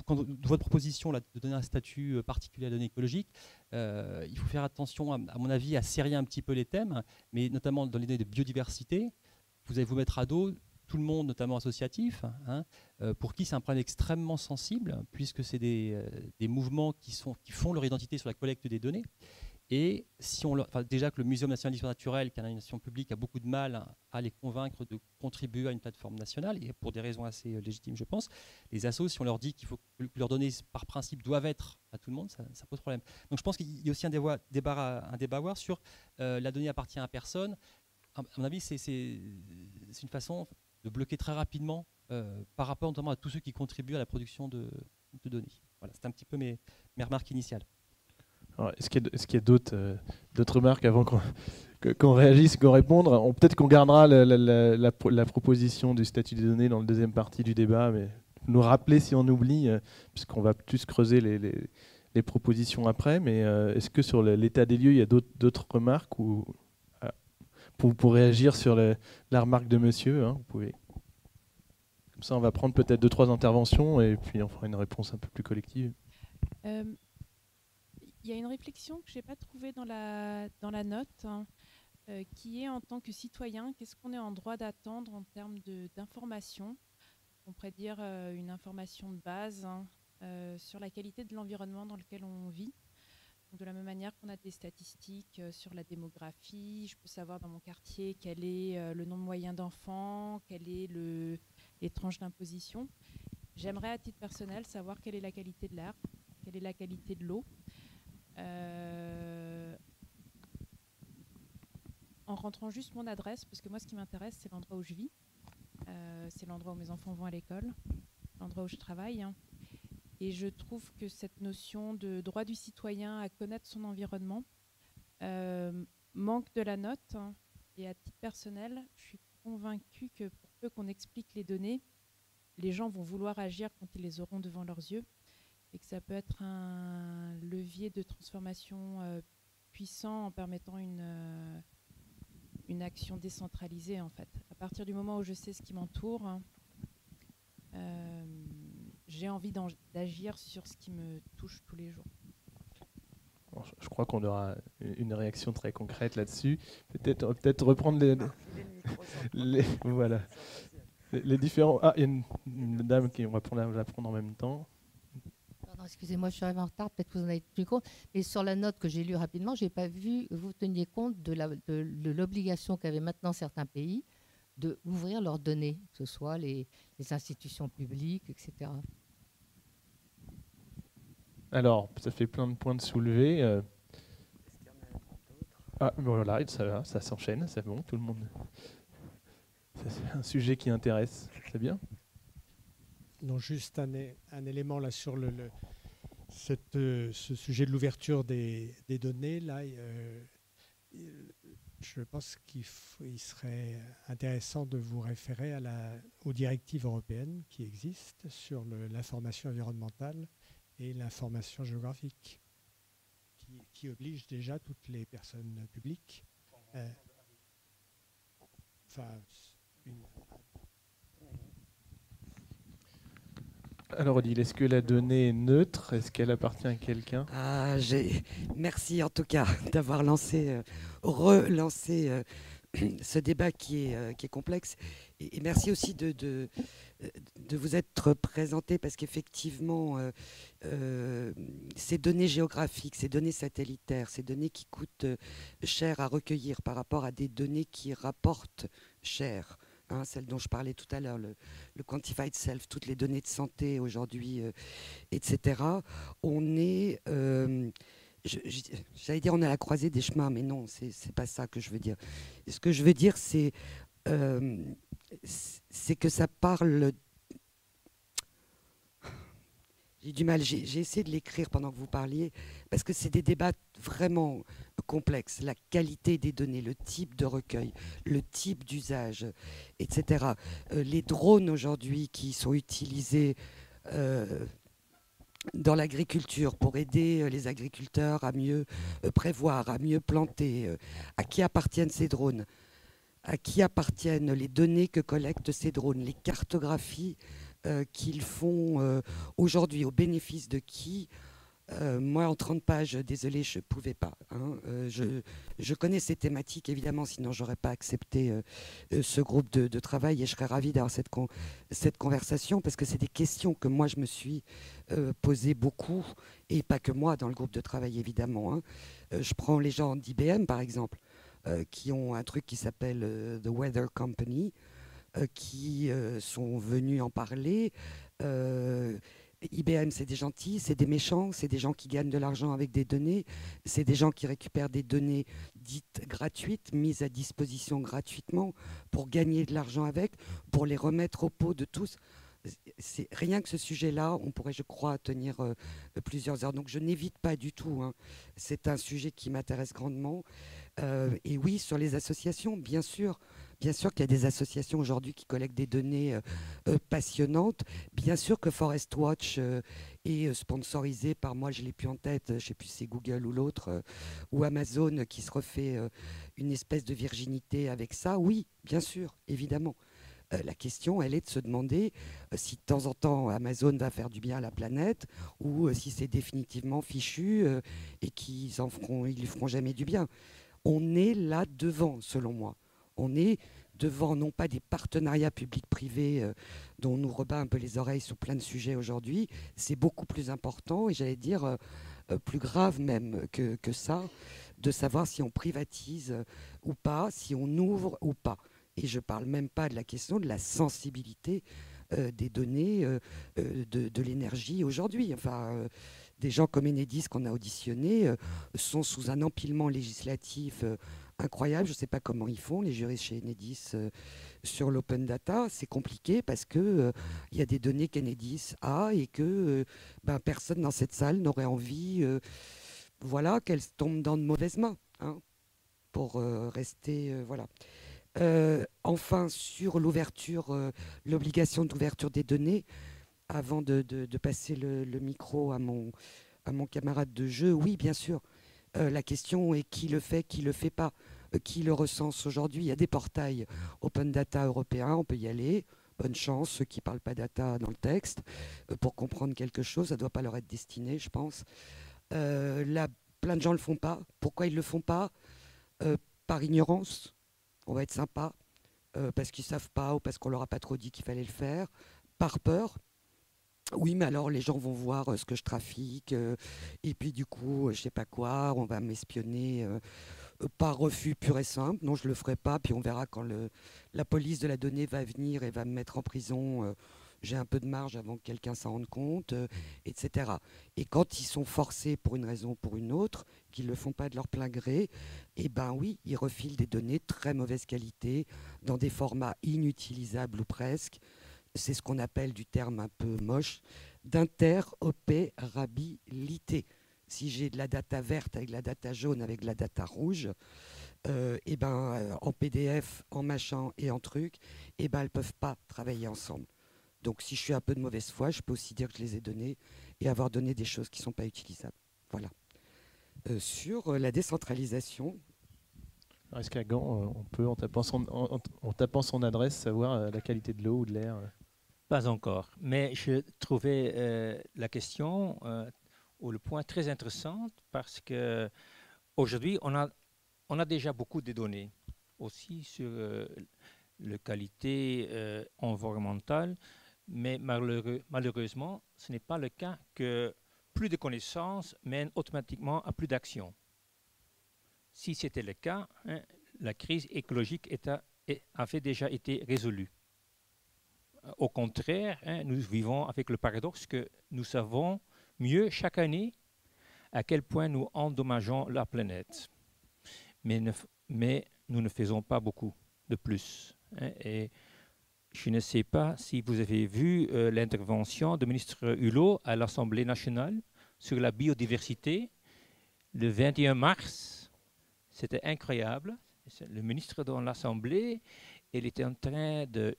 Speaker 6: votre proposition de donner un statut euh, particulier à la donnée écologique, euh, il faut faire attention, à, mon avis, à serrer un petit peu les thèmes, mais notamment dans les données de biodiversité. Vous allez vous mettre à dos tout le monde, notamment associatif, hein, euh, pour qui c'est un problème extrêmement sensible, puisque c'est des, mouvements qui font leur identité sur la collecte des données. Et si on, déjà que le Muséum national d'histoire naturelle, qui est une institution publique, a beaucoup de mal à les convaincre de contribuer à une plateforme nationale, et pour des raisons assez euh, légitimes, je pense, les assos, si on leur dit qu'il faut que leurs données, par principe, doivent être à tout le monde, ça, pose problème. Donc je pense qu'il y a aussi un débat, à voir sur euh, la donnée appartient à personne. À mon avis, c'est une façon de bloquer très rapidement euh, par rapport notamment à tous ceux qui contribuent à la production de, données. Voilà, c'est un petit peu mes remarques initiales.
Speaker 2: Est-ce qu'il y a, euh, d'autres remarques avant qu'on réagisse, qu'on réponde? Peut-être qu'on gardera la, proposition du statut des données dans la deuxième partie du débat, mais nous rappeler si on oublie, euh, puisqu'on va plus creuser les, propositions après. Mais euh, est-ce que sur l'état des lieux, il y a d'autres remarques ou, pour, réagir sur la remarque de monsieur hein, vous pouvez. Comme ça, on va prendre peut-être deux, trois interventions et puis on fera une réponse un peu plus collective.
Speaker 5: Il y a une réflexion que je n'ai pas trouvée dans la, note, hein, euh, qui est en tant que citoyen, qu'est-ce qu'on est en droit d'attendre en termes d'information? On pourrait dire euh, une information de base hein, euh, sur la qualité de l'environnement dans lequel on vit. de la même manière qu'on a des statistiques sur la démographie, je peux savoir dans mon quartier quel est le nombre moyen d'enfants, quelle est le, les tranches d'imposition. J'aimerais à titre personnel savoir quelle est la qualité de l'air, quelle est la qualité de l'eau, en rentrant juste mon adresse, parce que moi, ce qui m'intéresse, c'est l'endroit où je vis. Euh, c'est l'endroit où mes enfants vont à l'école, l'endroit où je travaille. Hein. Et je trouve que cette notion de droit du citoyen à connaître son environnement euh, manque de la note. Hein. Et à titre personnel, je suis convaincue que pour peu qu'on explique les données, les gens vont vouloir agir quand ils les auront devant leurs yeux et que ça peut être un levier de transformation euh, puissant en permettant une, euh, une action décentralisée en fait. À partir du moment où je sais ce qui m'entoure, hein, euh, j'ai envie d'agir sur ce qui me touche tous les jours.
Speaker 2: je crois qu'on aura une réaction très concrète là-dessus. Peut-être peut reprendre les, les, voilà. Les, différents. Ah, il y a une, dame qui va prendre la prendre en même temps
Speaker 7: excusez-moi, je suis arrivée en retard, peut-être que vous en avez tenu compte. Mais sur la note que j'ai lue rapidement, je n'ai pas vu, vous teniez compte de l'obligation de, qu'avaient maintenant certains pays d'ouvrir leurs données, que ce soit les, institutions publiques, etc.
Speaker 2: Alors, ça fait plein de points de soulever. Euh. Ah, voilà, ça va, ça s'enchaîne, c'est bon, tout le monde. C'est un sujet qui intéresse, c'est bien.
Speaker 8: Non, juste un, un, élément là sur le, euh, ce sujet de l'ouverture des, données, là, euh, je pense qu'il serait intéressant de vous référer à la, aux directives européennes qui existent sur l'information environnementale et l'information géographique, qui, qui, obligent déjà toutes les personnes publiques. Euh, enfin, une,
Speaker 2: Alors Odile, est-ce que la donnée est neutre? Est-ce qu'elle appartient à quelqu'un?
Speaker 3: Ah, Merci en tout cas d'avoir lancé, euh, relancé euh, ce débat qui est, euh, complexe. Et, merci aussi de, vous être présenté parce qu'effectivement, ces données géographiques, ces données satellitaires, ces données qui coûtent cher à recueillir par rapport à des données qui rapportent cher, Hein, celle dont je parlais tout à l'heure, le, quantified self, toutes les données de santé aujourd'hui, euh, etc. On est, euh, j'allais dire, on est à la croisée des chemins, mais non, c'est pas ça que je veux dire. Ce que je veux dire, c'est euh, c'est que ça parle j'ai du mal, j'ai essayé de l'écrire pendant que vous parliez, parce que c'est des débats vraiment complexes. La qualité des données, le type de recueil, le type d'usage, etc. Euh, les drones aujourd'hui qui sont utilisés euh, dans l'agriculture pour aider euh, les agriculteurs à mieux prévoir, à mieux planter, à qui appartiennent ces drones à qui appartiennent les données que collectent ces drones, les cartographies qu'ils font euh, aujourd'hui, au bénéfice de qui? Euh, moi, en 30 pages, désolé, je ne pouvais pas. Hein. je, connais ces thématiques, évidemment, sinon je n'aurais pas accepté ce groupe de, travail et je serais ravie d'avoir cette, cette conversation parce que c'est des questions que moi, je me suis posées beaucoup et pas que moi dans le groupe de travail, évidemment. Hein. je prends les gens d'IBM, par exemple, qui ont un truc qui s'appelle The Weather Company. Euh, qui euh, sont venus en parler. Euh, IBM, c'est des gentils, c'est des méchants, c'est des gens qui gagnent de l'argent avec des données, c'est des gens qui récupèrent des données dites gratuites, mises à disposition gratuitement pour gagner de l'argent avec, pour les remettre au pot de tous. Rien que ce sujet-là, on pourrait, je crois, tenir plusieurs heures. Donc je n'évite pas du tout. Hein. C'est un sujet qui m'intéresse grandement. et oui, sur les associations, bien sûr. Bien sûr qu'il y a des associations aujourd'hui qui collectent des données euh, euh, passionnantes. Bien sûr que Forest Watch euh, est sponsorisé par moi, je l'ai plus en tête, je ne sais plus si c'est Google ou l'autre, ou Amazon qui se refait une espèce de virginité avec ça. Oui, bien sûr, évidemment. la question, elle est de se demander si de temps en temps Amazon va faire du bien à la planète ou si c'est définitivement fichu et qu'ils ne feront, lui feront jamais du bien. On est là devant, selon moi on est devant non pas des partenariats publics-privés euh, dont on nous rebat un peu les oreilles sur plein de sujets aujourd'hui, c'est beaucoup plus important et j'allais dire euh, euh, plus grave même que, ça, de savoir si on privatise ou pas, si on ouvre ou pas. Et je ne parle même pas de la question de la sensibilité des données de, de l'énergie aujourd'hui. Enfin, des gens comme Enedis qu'on a auditionnés sont sous un empilement législatif incroyable. Je ne sais pas comment ils font, les juristes chez Enedis, euh, sur l'open data. C'est compliqué parce qu'il euh, y a des données qu'Enedis a et que euh, ben, personne dans cette salle n'aurait envie voilà, qu'elles tombent dans de mauvaises mains. Hein, pour rester. voilà. enfin, sur l'ouverture, l'obligation d'ouverture des données, avant de, passer le, micro à mon camarade de jeu, oui, bien sûr. Euh, la question est qui le fait, qui le fait pas, euh, qui le recense aujourd'hui? Il y a des portails open data européens, on peut y aller. Bonne chance, ceux qui ne parlent pas data dans le texte, euh, pour comprendre quelque chose, ça ne doit pas leur être destiné, je pense. là, plein de gens ne le font pas. Pourquoi ils ne le font pas? Par ignorance, on va être sympa, parce qu'ils ne savent pas ou parce qu'on leur a pas trop dit qu'il fallait le faire, par peur, oui, mais alors les gens vont voir euh, ce que je trafique, euh, et puis du coup, euh, je sais pas quoi, on va m'espionner par refus pur et simple. Non, je le ferai pas, puis on verra quand la police de la donnée va venir et va me mettre en prison. j'ai un peu de marge avant que quelqu'un s'en rende compte, etc. Et quand ils sont forcés pour une raison ou pour une autre, qu'ils ne le font pas de leur plein gré, eh ben oui, ils refilent des données de très mauvaise qualité, dans des formats inutilisables ou presque c'est ce qu'on appelle du terme un peu moche, d'interopérabilité. Si j'ai de la data verte avec la data jaune avec de la data rouge, euh, et eh ben, euh, en PDF, en machin et en truc, et eh ben, elles ne peuvent pas travailler ensemble. Donc si je suis un peu de mauvaise foi, je peux aussi dire que je les ai données et avoir donné des choses qui ne sont pas utilisables. Voilà. Euh, sur la décentralisation.
Speaker 2: Est-ce qu'à Gand, on peut, en tapant son adresse, savoir la qualité de l'eau ou de l'air
Speaker 4: Pas encore, mais je trouvais euh, la question euh, ou le point très intéressant parce que aujourd'hui on a, on a déjà beaucoup de données aussi sur euh, la qualité environnementale, mais malheureusement ce n'est pas le cas que plus de connaissances mènent automatiquement à plus d'action. Si c'était le cas, hein, la crise écologique avait déjà été résolue. Au contraire, hein, nous vivons avec le paradoxe que nous savons mieux chaque année à quel point nous endommageons la planète. Mais, nous ne faisons pas beaucoup de plus. Hein, et je ne sais pas si vous avez vu euh, l'intervention du ministre Hulot à l'Assemblée nationale sur la biodiversité le 21 mars. C'était incroyable. Le ministre dans l'Assemblée, il était en train de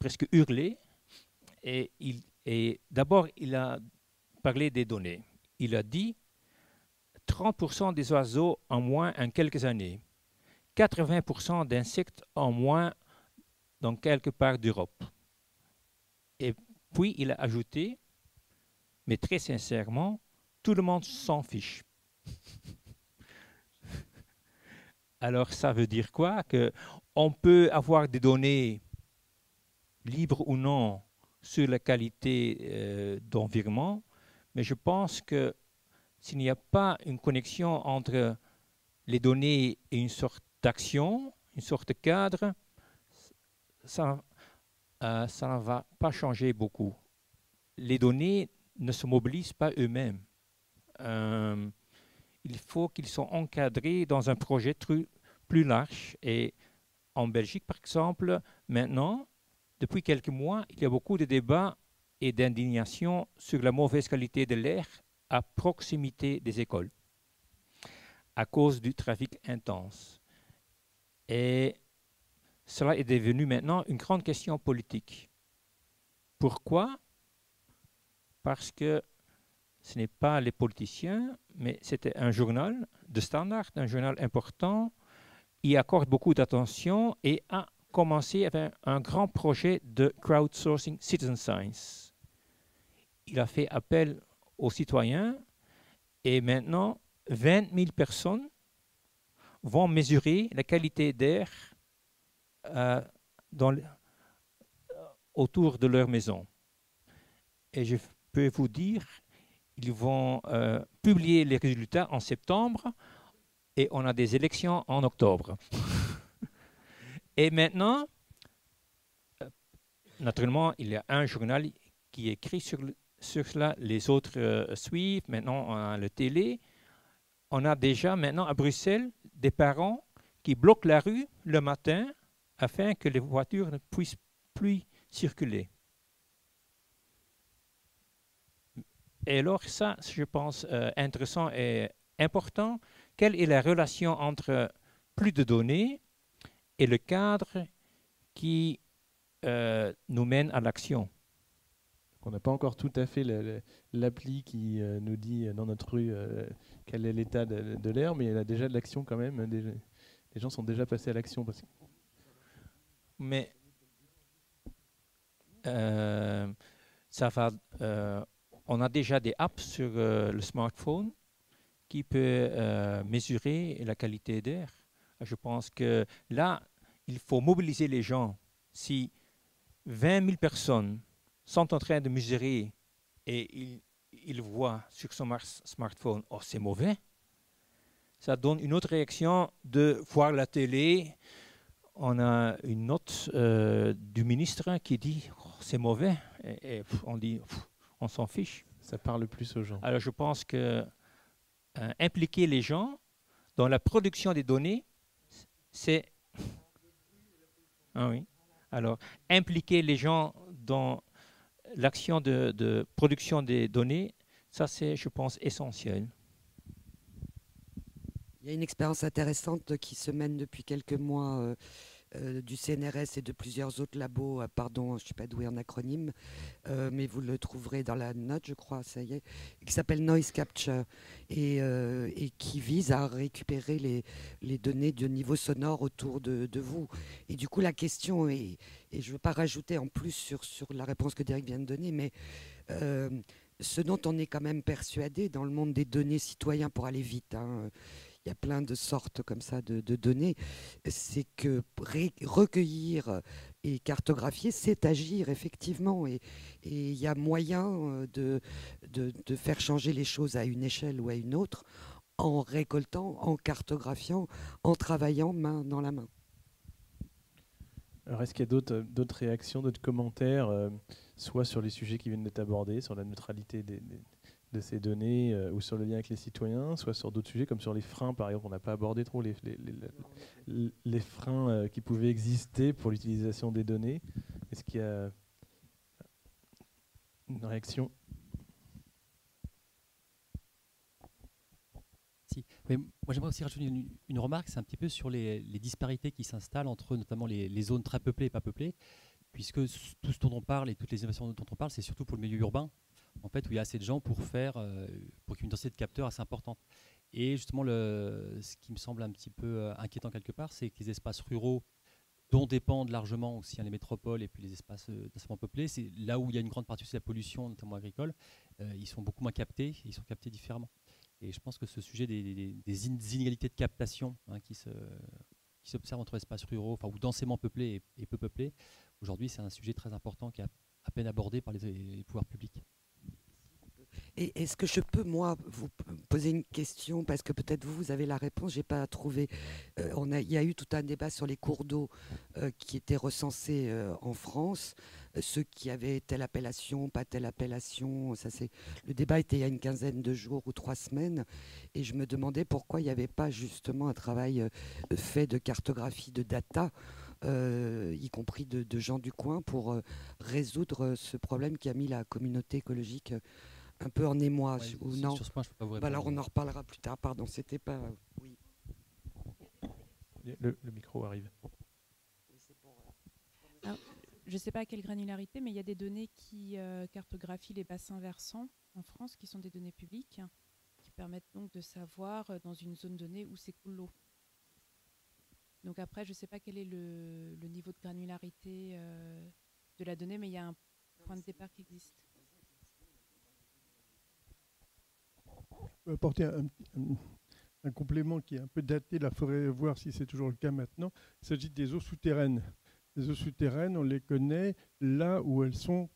Speaker 4: presque hurler. Et, et d'abord, il a parlé des données. Il a dit 30% des oiseaux en moins en quelques années, 80% d'insectes en moins dans quelque part d'Europe. Et puis il a ajouté, mais très sincèrement, tout le monde s'en fiche. Alors ça veut dire quoi? Que on peut avoir des données libre ou non sur la qualité euh, d'environnement, mais je pense que s'il n'y a pas une connexion entre les données et une sorte d'action, une sorte de cadre, ça, euh, ne va pas changer beaucoup. Les données ne se mobilisent pas eux-mêmes. Euh, il faut qu'ils soient encadrés dans un projet plus large. Et en Belgique, par exemple, maintenant, depuis quelques mois, il y a beaucoup de débats et d'indignation sur la mauvaise qualité de l'air à proximité des écoles à cause du trafic intense. Et cela est devenu maintenant une grande question politique. Pourquoi? Parce que ce n'est pas les politiciens, mais c'était un journal de standard, un journal important, y accorde beaucoup d'attention et a commencé avec un grand projet de crowdsourcing citizen science. Il a fait appel aux citoyens et maintenant 20 000 personnes vont mesurer la qualité d'air euh, autour de leur maison. Et je peux vous dire, ils vont euh, publier les résultats en septembre et on a des élections en octobre. Et maintenant, euh, naturellement, il y a un journal qui écrit sur, sur cela, les autres euh, suivent, maintenant on a le télé. On a déjà maintenant à Bruxelles des parents qui bloquent la rue le matin afin que les voitures ne puissent plus circuler. Et alors ça, je pense, euh, intéressant et important, quelle est la relation entre plus de données et le cadre qui euh, nous mène à l'action.
Speaker 2: On n'a pas encore tout à fait l'appli qui euh, nous dit dans notre rue euh, quel est l'état de, l'air, mais il y a déjà de l'action quand même. les gens sont déjà passés à l'action.
Speaker 4: Mais ça va. on a déjà des apps sur le smartphone qui peut mesurer la qualité d'air. Je pense que là, il faut mobiliser les gens. Si 20 000 personnes sont en train de mesurer et ils, voient sur son smartphone, oh c'est mauvais, ça donne une autre réaction de voir la télé. On a une note euh, du ministre qui dit oh, c'est mauvais et, on dit on s'en fiche.
Speaker 2: Ça parle plus aux gens.
Speaker 4: Alors je pense que euh, impliquer les gens dans la production des données, c'est ah oui. Alors, impliquer les gens dans l'action de, production des données, ça c'est, je pense, essentiel.
Speaker 3: Il y a une expérience intéressante qui se mène depuis quelques mois euh, du CNRS et de plusieurs autres labos, euh, pardon, je ne suis pas douée en acronyme, euh, mais vous le trouverez dans la note, je crois, ça y est, qui s'appelle Noise Capture et, et, qui vise à récupérer les, les, données de niveau sonore autour de, de vous. Et du coup, la question est, et je ne veux pas rajouter en plus sur, sur la réponse que Derek vient de donner, mais ce dont on est quand même persuadé dans le monde des données citoyens pour aller vite, hein, il y a plein de sortes comme ça de, données, c'est que recueillir et cartographier, c'est agir effectivement. Et il y a moyen euh, de, faire changer les choses à une échelle ou à une autre en récoltant, en cartographiant, en travaillant main dans la main.
Speaker 2: Alors, est-ce qu'il y a d'autres réactions, d'autres commentaires, euh, soit sur les sujets qui viennent d'être abordés, sur la neutralité des, de ces données euh, ou sur le lien avec les citoyens, soit sur d'autres sujets comme sur les freins, par exemple, on n'a pas abordé trop les, freins euh, qui pouvaient exister pour l'utilisation des données. Est-ce qu'il y a une réaction?
Speaker 6: Si. moi j'aimerais aussi rajouter une, remarque, c'est un petit peu sur les, disparités qui s'installent entre notamment les, zones très peuplées et pas peuplées, puisque tout ce dont on parle et toutes les innovations dont on parle, c'est surtout pour le milieu urbain en fait, où il y a assez de gens pour faire, euh, pour qu'il y ait une densité de capteurs assez importante. Et justement, ce qui me semble un petit peu euh, inquiétant quelque part, c'est que les espaces ruraux, dont dépendent largement aussi hein, les métropoles et puis les espaces euh, densément peuplés, c'est là où il y a une grande partie de la pollution, notamment agricole, ils sont beaucoup moins captés, ils sont captés différemment. Et je pense que ce sujet des, inégalités de captation hein, qui s'observent entre espaces ruraux, enfin ou densément peuplés et, peu peuplés, aujourd'hui c'est un sujet très important qui est à peine abordé par les pouvoirs publics
Speaker 3: est-ce que je peux, moi, vous poser une question? Parce que peut-être vous, vous avez la réponse, je n'ai pas trouvé. Euh, on a, il y a eu tout un débat sur les cours d'eau euh, qui étaient recensés euh, en France, ceux qui avaient telle appellation, pas telle appellation. Ça, le débat était il y a une quinzaine de jours ou trois semaines. Et je me demandais pourquoi il n'y avait pas justement un travail fait de cartographie, de data. y compris de, gens du coin, pour résoudre ce problème qui a mis la communauté écologique un peu en émoi ou non
Speaker 6: Sur ce point, je peux pas vous
Speaker 3: bah Alors on en reparlera plus tard. Pardon, c'était pas. Oui.
Speaker 2: Le, micro arrive.
Speaker 5: je ne sais pas à quelle granularité, mais il y a des données qui euh, cartographient les bassins versants en France, qui sont des données publiques, qui permettent donc de savoir euh, dans une zone donnée où s'écoule l'eau. Donc après, je ne sais pas quel est le, niveau de granularité euh, de la donnée, mais il y a un point de départ qui existe.
Speaker 9: Apporter un, complément qui est un peu daté, il faudrait voir si c'est toujours le cas maintenant. Il s'agit des eaux souterraines. Les eaux souterraines, on les connaît là où elles sont,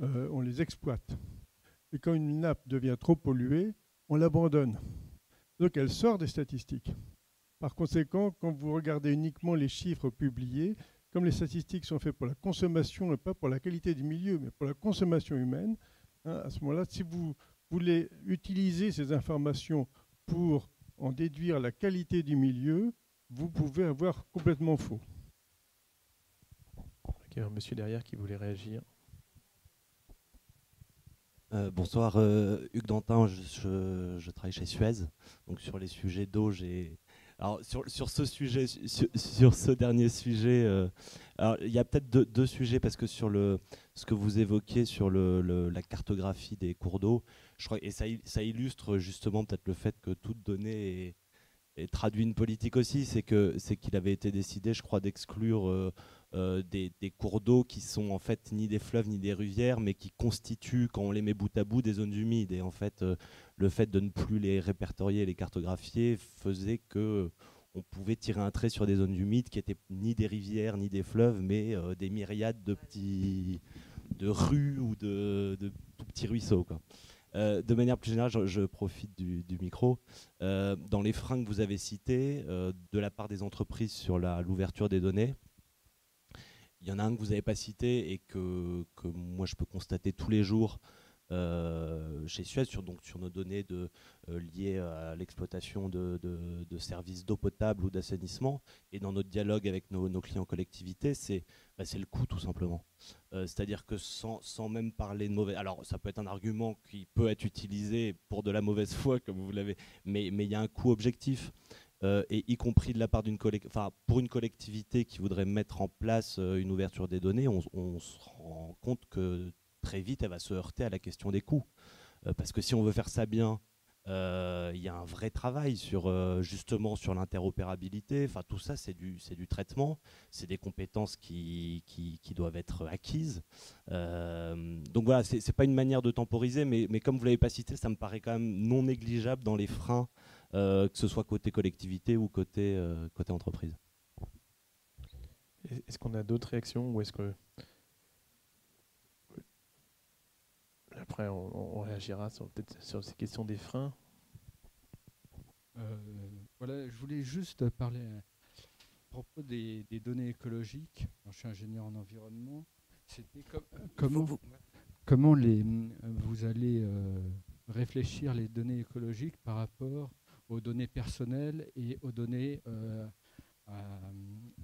Speaker 9: euh, on les exploite. Et quand une nappe devient trop polluée, on l'abandonne. Donc elle sort des statistiques. Par conséquent, quand vous regardez uniquement les chiffres publiés, comme les statistiques sont faites pour la consommation et pas pour la qualité du milieu, mais pour la consommation humaine, hein, à ce moment-là, si vous voulez utiliser ces informations pour en déduire la qualité du milieu, vous pouvez avoir complètement faux.
Speaker 2: Il y a un monsieur derrière qui voulait réagir.
Speaker 10: Euh, bonsoir, euh, Hugues Dantin, je, travaille chez Suez. Donc sur les sujets d'eau, j'ai alors sur, sur, ce sujet, sur, ce dernier sujet, euh, alors il y a peut-être deux, sujets parce que sur le ce que vous évoquiez sur le, la cartographie des cours d'eau, je crois et ça, ça illustre justement peut-être le fait que toute donnée est, traduit une politique aussi, c'est que c'est qu'il avait été décidé, je crois, d'exclure euh, euh, des, cours d'eau qui sont en fait ni des fleuves ni des rivières, mais qui constituent, quand on les met bout à bout, des zones humides. Et en fait, le fait de ne plus les répertorier les cartographier faisait que on pouvait tirer un trait sur des zones humides qui étaient ni des rivières ni des fleuves, mais euh, des myriades de petits de rues ou de, tout petits ruisseaux. Quoi. Euh, de manière plus générale, je, profite du, micro. Euh, dans les freins que vous avez cités, de la part des entreprises sur l'ouverture des données, il y en a un que vous n'avez pas cité et que, que, moi je peux constater tous les jours euh, chez Suez sur, donc, sur nos données de, euh, liées à l'exploitation de, services d'eau potable ou d'assainissement. Et dans notre dialogue avec nos, clients collectivités, c'est bah, le coût tout simplement. Euh, c'est-à-dire que sans, sans, même parler de mauvais... Alors ça peut être un argument qui peut être utilisé pour de la mauvaise foi, comme vous l'avez, mais il y a un coût objectif. Et y compris de la part d'une pour une collectivité qui voudrait mettre en place une ouverture des données, on, se rend compte que très vite, elle va se heurter à la question des coûts. parce que si on veut faire ça bien, euh, il y a un vrai travail sur euh, justement sur l'interopérabilité. Enfin, tout ça, c'est du, traitement, c'est des compétences qui, doivent être acquises. Euh, donc voilà, c'est pas une manière de temporiser, mais, mais comme vous l'avez pas cité, ça me paraît quand même non négligeable dans les freins, que ce soit côté collectivité ou côté, côté entreprise.
Speaker 2: Est-ce qu'on a d'autres réactions ou est-ce que Après, on, réagira sur, peut-être sur ces questions des freins?
Speaker 11: Euh, voilà, je voulais juste parler à propos des, données écologiques. je suis ingénieur en environnement. C'était comment, comment les, vous allez euh, réfléchir les données écologiques par rapport aux données personnelles et aux données euh,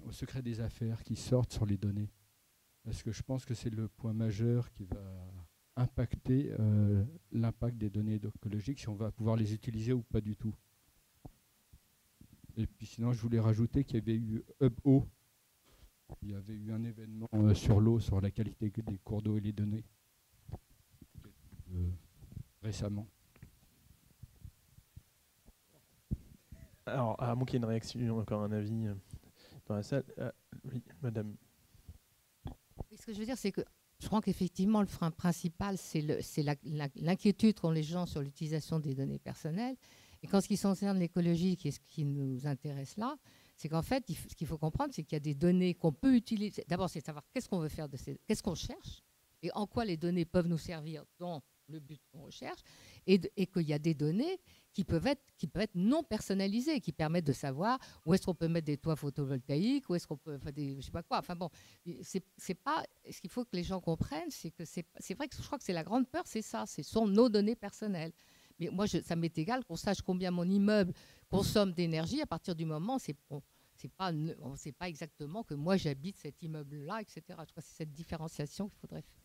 Speaker 11: au secret des affaires qui sortent sur les données. Parce que je pense que c'est le point majeur qui va impacter euh, l'impact des données écologiques, si on va pouvoir les utiliser ou pas du tout. Et puis sinon, je voulais rajouter qu'il y avait eu HubO. Il y avait eu un événement euh, sur l'eau, sur la qualité des cours d'eau et les données, euh, récemment.
Speaker 2: Alors, à moins qu'il y ait une réaction, encore un avis dans la salle. oui, madame.
Speaker 7: Ce que je veux dire, c'est que je crois qu'effectivement, le frein principal, c'est l'inquiétude qu'ont les gens sur l'utilisation des données personnelles. Et quand ce qui concerne l'écologie, qui est ce qui nous intéresse là, c'est qu'en fait, ce qu'il faut comprendre, c'est qu'il y a des données qu'on peut utiliser. D'abord, c'est savoir qu'est-ce qu'on veut faire de ces, qu'est-ce qu'on cherche, et en quoi les données peuvent nous servir le but qu'on recherche, et, et qu'il y a des données qui peuvent être, qui peuvent être non personnalisées, qui permettent de savoir où est-ce qu'on peut mettre des toits photovoltaïques, où est-ce qu'on peut, enfin des, je sais pas quoi. Enfin bon, c'est pas. Ce qu'il faut que les gens comprennent, c'est que c'est vrai que je crois que c'est la grande peur, c'est ça, ce sont nos données personnelles. Mais moi, ça m'est égal qu'on sache combien mon immeuble consomme d'énergie à partir du moment, c'est c'est pas, on sait pas exactement que moi j'habite cet immeuble-là, etc. Je crois que c'est cette différenciation qu'il faudrait faire.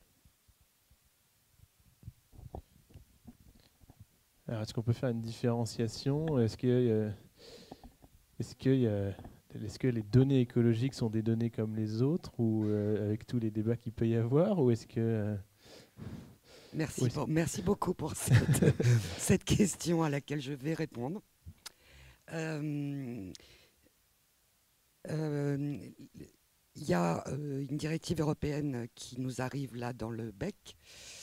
Speaker 2: Alors, est-ce qu'on peut faire une différenciation? Est-ce que, est-ce que, est-ce que les données écologiques sont des données comme les autres, ou euh, avec tous les débats qu'il peut y avoir, ou est-ce que euh,
Speaker 3: Merci, merci beaucoup pour cette, cette, question à laquelle je vais répondre. Euh, il y a une directive européenne qui nous arrive là dans le bec, euh,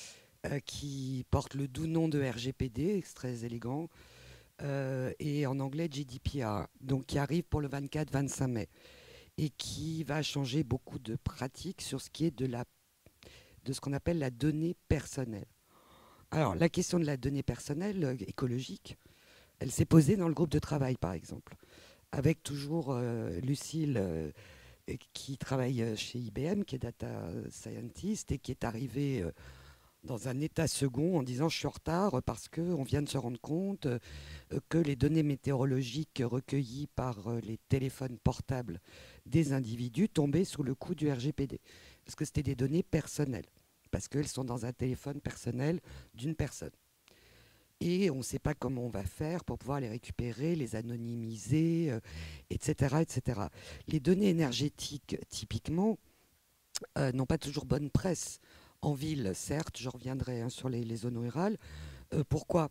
Speaker 3: qui porte le doux nom de RGPD, très élégant, euh, et en anglais GDPR, donc qui arrive pour le 24-25 mai, et qui va changer beaucoup de pratiques sur ce qui est de, la, de ce qu'on appelle la donnée personnelle. Alors, la question de la donnée personnelle euh, écologique, elle s'est posée dans le groupe de travail, par exemple, avec toujours Lucille qui travaille chez IBM, qui est data scientist et qui est arrivée dans un état second en disant je suis en retard parce qu'on vient de se rendre compte euh, que les données météorologiques recueillies par euh, les téléphones portables des individus tombaient sous le coup du RGPD. Parce que c'était des données personnelles, parce qu'elles sont dans un téléphone personnel d'une personne. Et on ne sait pas comment on va faire pour pouvoir les récupérer, les anonymiser, etc., euh, etc. Les données énergétiques, typiquement, n'ont pas toujours bonne presse en ville, certes, je reviendrai hein, sur les, zones rurales. Euh, pourquoi?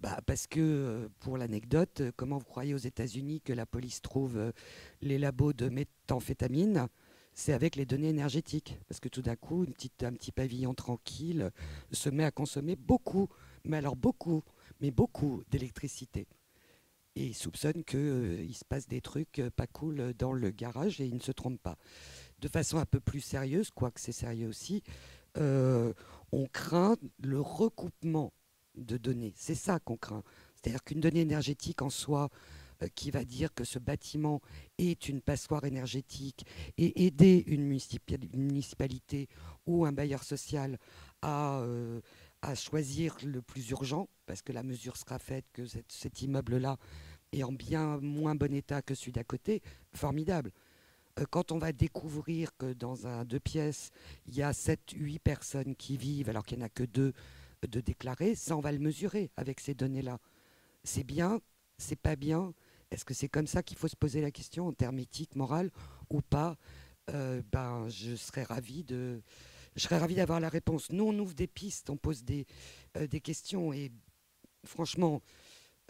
Speaker 3: Bah, Parce que, euh, pour l'anecdote, euh, comment vous croyez aux États-Unis que la police trouve les labos de méthamphétamine? C'est avec les données énergétiques. Parce que tout d'un coup, un petit pavillon tranquille se met à consommer beaucoup, mais alors beaucoup, mais beaucoup d'électricité. Et il soupçonne qu'il se passe des trucs pas cool dans le garage et il ne se trompe pas. De façon un peu plus sérieuse, quoique c'est sérieux aussi, euh, on craint le recoupement de données. C'est ça qu'on craint. C'est-à-dire qu'une donnée énergétique en soi, euh, qui va dire que ce bâtiment est une passoire énergétique et aider une, municipalité ou un bailleur social à, euh, à, choisir le plus urgent, parce que la mesure sera faite que cet immeuble-là est en bien moins bon état que celui d'à côté, formidable. Euh, quand on va découvrir que dans un deux pièces, il y a 7-8 personnes qui vivent alors qu'il n'y en a que deux de déclarés, ça on va le mesurer avec ces données-là. C'est bien, c'est pas bien, Est-ce que c'est comme ça qu'il faut se poser la question en termes éthiques, morales ou pas? Euh, Ben, je serais ravi de, je serais d'avoir la réponse. Nous, on ouvre des pistes, on pose des, euh, des questions et franchement,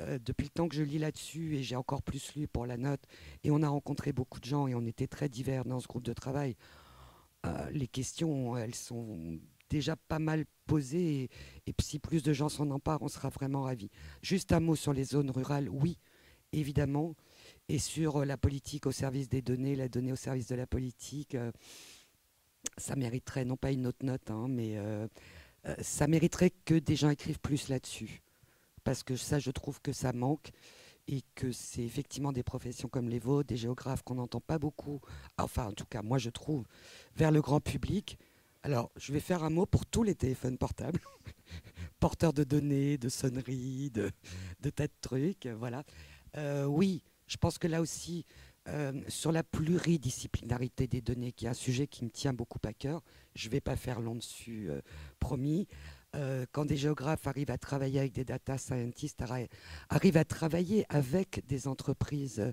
Speaker 3: euh, depuis le temps que je lis là-dessus, et j'ai encore plus lu pour la note, et on a rencontré beaucoup de gens, et on était très divers dans ce groupe de travail, les questions, elles sont déjà pas mal posées, et, si plus de gens s'en emparent, on sera vraiment ravis. Juste un mot sur les zones rurales, oui, évidemment, et sur la politique au service des données, la donnée au service de la politique. ça mériterait, non pas une autre note, hein, mais ça mériterait que des gens écrivent plus là-dessus parce que ça, je trouve que ça manque et que c'est effectivement des professions comme les vôtres, des géographes qu'on n'entend pas beaucoup, enfin en tout cas moi je trouve, vers le grand public. Alors je vais faire un mot pour tous les téléphones portables, porteurs de données, de sonneries, de, tas de trucs, voilà. Euh, oui, je pense que là aussi, euh, sur la pluridisciplinarité des données, qui est un sujet qui me tient beaucoup à cœur, je ne vais pas faire long dessus, euh, promis. Euh, quand des géographes arrivent à travailler avec des data scientists, arrivent à travailler avec des entreprises euh,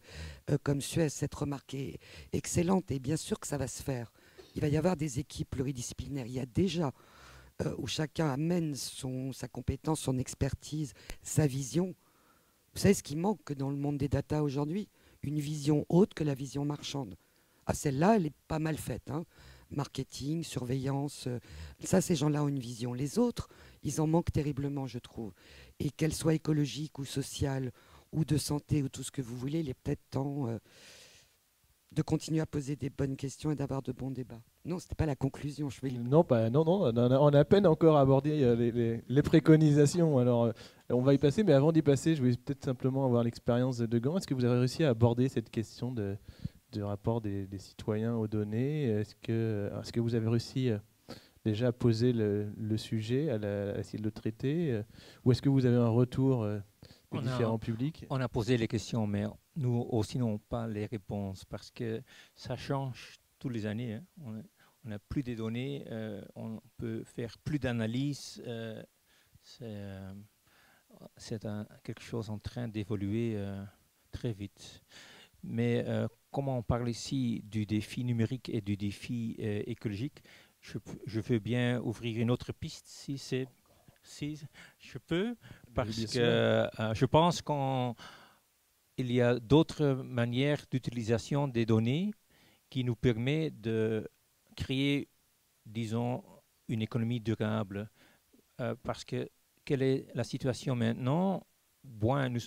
Speaker 3: euh, comme Suez, cette remarque est excellente et bien sûr que ça va se faire. Il va y avoir des équipes pluridisciplinaires. Il y a déjà où chacun amène son, sa compétence, son expertise, sa vision. Vous savez ce qui manque dans le monde des data aujourd'hui? Une vision haute que la vision marchande. Ah, celle-là, elle est pas mal faite. Hein marketing, surveillance. Euh, ça, ces gens-là ont une vision. Les autres, ils en manquent terriblement, je trouve. Et qu'elle soit écologique ou sociale ou de santé ou tout ce que vous voulez, il est peut-être temps euh, de continuer à poser des bonnes questions et d'avoir de bons débats. Non, ce n'était pas la conclusion. Je vais...
Speaker 2: Non, pas, non, non, on a, à peine encore abordé euh, les, préconisations. Alors, on va y passer, mais avant d'y passer, je vais peut-être simplement avoir l'expérience de Gand. Est-ce que vous avez réussi à aborder cette question de, du rapport des, citoyens aux données. Est-ce que, est que vous avez réussi euh, déjà à poser le, sujet, à, essayer de le traiter euh, Ou est-ce que vous avez un retour euh, des différents publics?
Speaker 4: On a posé les questions, mais nous aussi n'avons pas les réponses parce que ça change tous les années. Hein. On n'a plus de données, on peut faire plus d'analyses. c'est quelque chose en train d'évoluer très vite. Mais comment on parle ici du défi numérique et du défi euh, écologique, je, veux bien ouvrir une autre piste si c'est si je peux, parce que euh, je pense qu'il y a d'autres manières d'utilisation des données qui nous permet de créer, disons, une économie durable. Euh, parce que quelle est la situation maintenant? Bon, nous,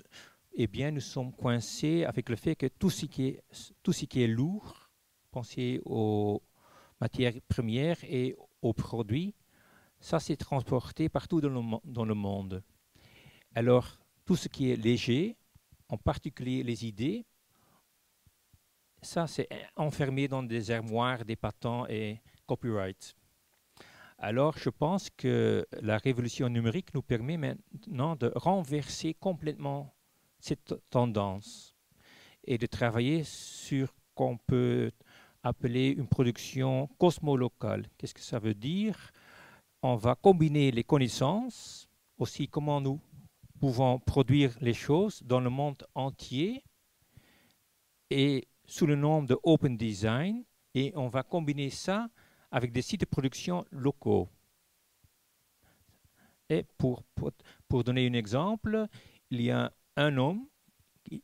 Speaker 4: eh bien, nous sommes coincés avec le fait que tout ce qui est, tout ce qui est lourd, pensez aux matières premières et aux produits, ça s'est transporté partout dans le, dans le monde. Alors, tout ce qui est léger, en particulier les idées, ça c'est enfermé dans des armoires, des patents et copyright. Alors, je pense que la révolution numérique nous permet maintenant de renverser complètement cette tendance et de travailler sur qu'on peut appeler une production cosmolocale. Qu'est-ce que ça veut dire? On va combiner les connaissances, aussi comment nous pouvons produire les choses dans le monde entier et sous le nom de Open Design, et on va combiner ça avec des sites de production locaux. Et pour, pour, pour donner un exemple, il y a un homme,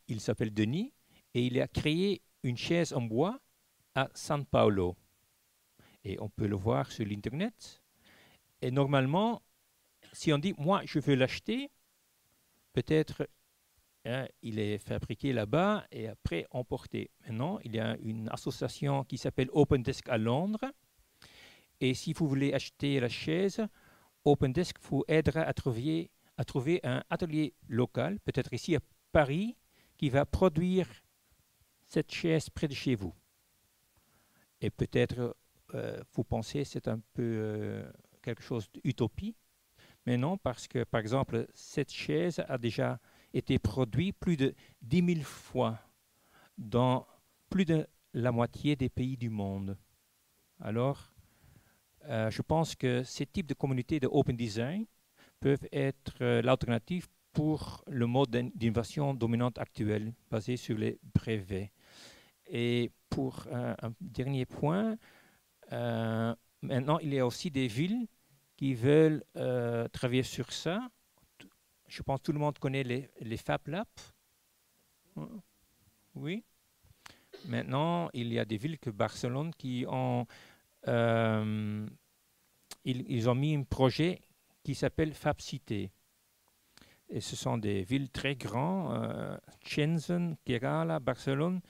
Speaker 4: il s'appelle Denis, et il a créé une chaise en bois à San Paulo. Et on peut le voir sur l'Internet. Et normalement, si on dit, moi, je veux l'acheter, peut-être hein, il est fabriqué là-bas et après emporté. Maintenant, il y a une association qui s'appelle Open Desk à Londres. Et si vous voulez acheter la chaise, Open Desk vous aidera à trouver à trouver un atelier local, peut-être ici à Paris, qui va produire cette chaise près de chez vous. Et peut-être euh, vous pensez c'est un peu euh, quelque chose d'utopie, mais non, parce que par exemple, cette chaise a déjà été produite plus de 10 000 fois dans plus de la moitié des pays du monde. Alors, euh, je pense que ce type de communauté de open design peuvent être euh, l'alternative pour le mode d'innovation dominante actuel, basé sur les brevets. Et pour un dernier point, maintenant, il y a aussi des villes qui veulent travailler sur ça. Je pense que tout le monde connaît les, les Fab Labs. Oui. Maintenant, il y a des villes que Barcelone qui ont, euh, ils, ont mis un projet qui s'appelle Fab Cité. Et ce sont des villes très grandes, euh, Shenzhen, Kerala, Barcelone,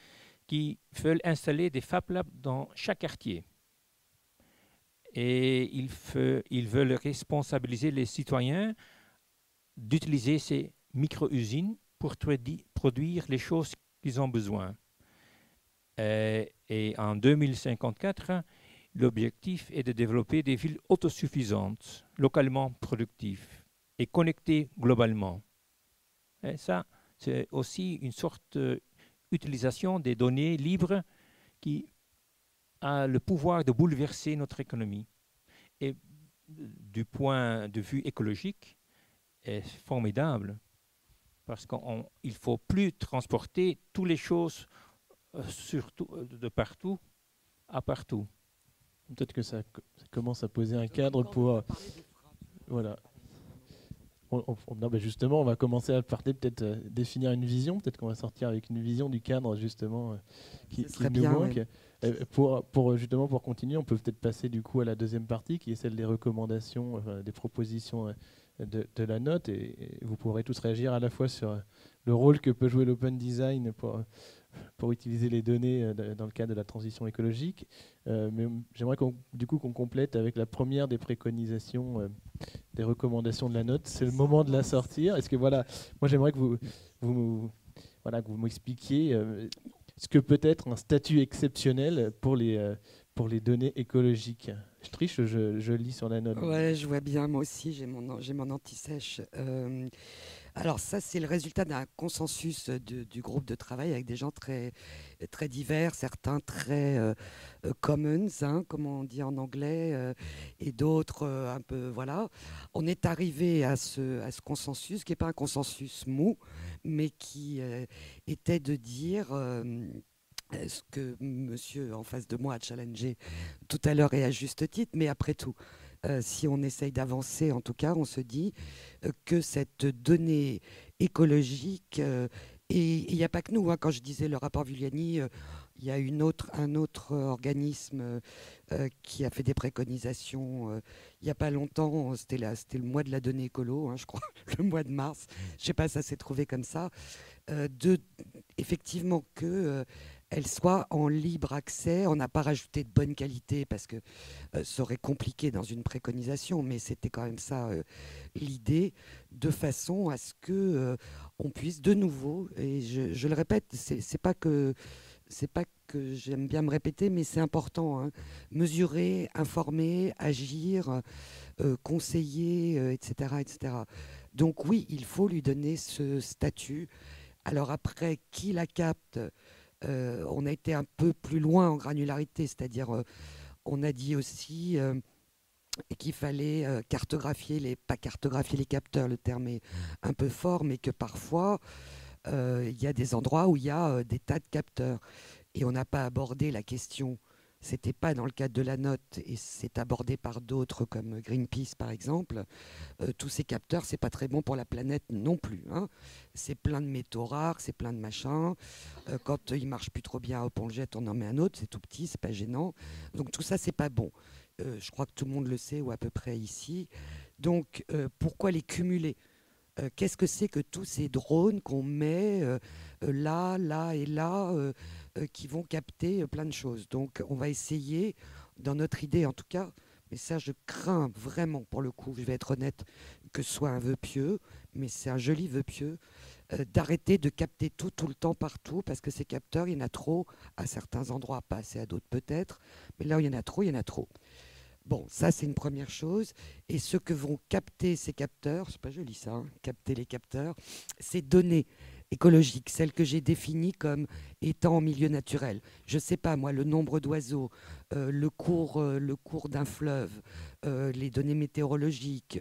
Speaker 4: qui veulent installer des Fab Labs dans chaque quartier. Et ils, veulent responsabiliser les citoyens d'utiliser ces micro-usines pour produire les choses qu'ils ont besoin. Et en 2054, l'objectif est de développer des villes autosuffisantes, localement productives et connectées globalement. Et ça, c'est aussi une sorte d'utilisation des données libres qui a le pouvoir de bouleverser notre économie. Et du point de vue écologique, est formidable parce qu'il ne faut plus transporter toutes les choses euh, surtout, euh, de partout à partout.
Speaker 2: Peut-être que ça, commence à poser un cadre pour... Euh, voilà. Ben justement, on va commencer à parler peut-être définir une vision. Peut-être qu'on va sortir avec une vision du cadre justement qui, qui nous bien, manque. Pour, pour, justement pour continuer, on peut peut-être passer du coup à la deuxième partie qui est celle des recommandations, des propositions de, de, la note. Et, vous pourrez tous réagir à la fois sur le rôle que peut jouer l'open design pour pour utiliser les données euh, dans le cadre de la transition écologique. Euh, mais j'aimerais du coup qu'on complète avec la première des préconisations, euh, des recommandations de la note. C'est le moment de la sortir. Est-ce que voilà, moi j'aimerais que vous, vous voilà, que vous m'expliquiez ce que peut être un statut exceptionnel pour les pour les données écologiques. Je triche, je, je, lis sur la note.
Speaker 3: Ouais, je vois bien. Moi aussi, j'ai mon j'ai mon anti-sèche. Alors ça, c'est le résultat d'un consensus du groupe de travail avec des gens très, très divers, certains très euh, euh, commons, hein, comme on dit en anglais, euh, et d'autres un peu, voilà. On est arrivé à ce, à ce consensus, qui n'est pas un consensus mou, mais qui était de dire ce que monsieur en face de moi a challengé tout à l'heure et à juste titre, mais après tout, euh, si on essaye d'avancer, en tout cas, on se dit euh, que cette donnée écologique, euh, et il n'y a pas que nous, hein, quand je disais le rapport Vulliani, il y a un autre organisme qui a fait des préconisations il n'y a pas longtemps, c'était, c'était le mois de la donnée écolo, hein, je crois, le mois de mars, je ne sais pas, ça s'est trouvé comme ça, de, effectivement que elle soit en libre accès. On n'a pas rajouté de bonne qualité parce que euh, ça aurait compliqué dans une préconisation, mais c'était quand même ça euh, l'idée, de façon à ce que euh, on puisse de nouveau, et je, le répète, c'est pas que c'est pas que j'aime bien me répéter, mais c'est important, hein, mesurer, informer, agir, conseiller, etc., etc. Donc oui, il faut lui donner ce statut. Alors après, qui la capte euh, on a été un peu plus loin en granularité, c'est-à-dire euh, on a dit aussi euh, qu'il fallait cartographier les, pas cartographier les capteurs, le terme est un peu fort, mais que parfois il y a des endroits où il y a des tas de capteurs. Et on n'a pas abordé la question c'était pas dans le cadre de la note et c'est abordé par d'autres comme Greenpeace par exemple. Euh, tous ces capteurs, c'est pas très bon pour la planète non plus. Hein. C'est plein de métaux rares, c'est plein de machins. Euh, quand il marche plus trop bien, on le jette, on en met un autre. C'est tout petit, c'est pas gênant. Donc tout ça, c'est pas bon. Euh, je crois que tout le monde le sait ou à peu près ici. Donc pourquoi les cumuler? Qu'est-ce que c'est que tous ces drones qu'on met là, là et là euh, qui vont capter euh, plein de choses. Donc on va essayer, dans notre idée en tout cas, mais ça je crains vraiment pour le coup, je vais être honnête, que ce soit un vœu pieux, mais c'est un joli vœu pieux, euh, d'arrêter de capter tout tout le temps partout, parce que ces capteurs, il y en a trop à certains endroits, pas assez à d'autres peut-être, mais là où il y en a trop, il y en a trop. Bon, ça c'est une première chose. Et ce que vont capter ces capteurs, c'est pas joli ça, hein, capter les capteurs, c'est donner écologique, celle que j'ai définie comme étant en milieu naturel. Je ne sais pas, moi, le nombre d'oiseaux, euh, le cours, euh, le cours d'un fleuve, euh, les données météorologiques,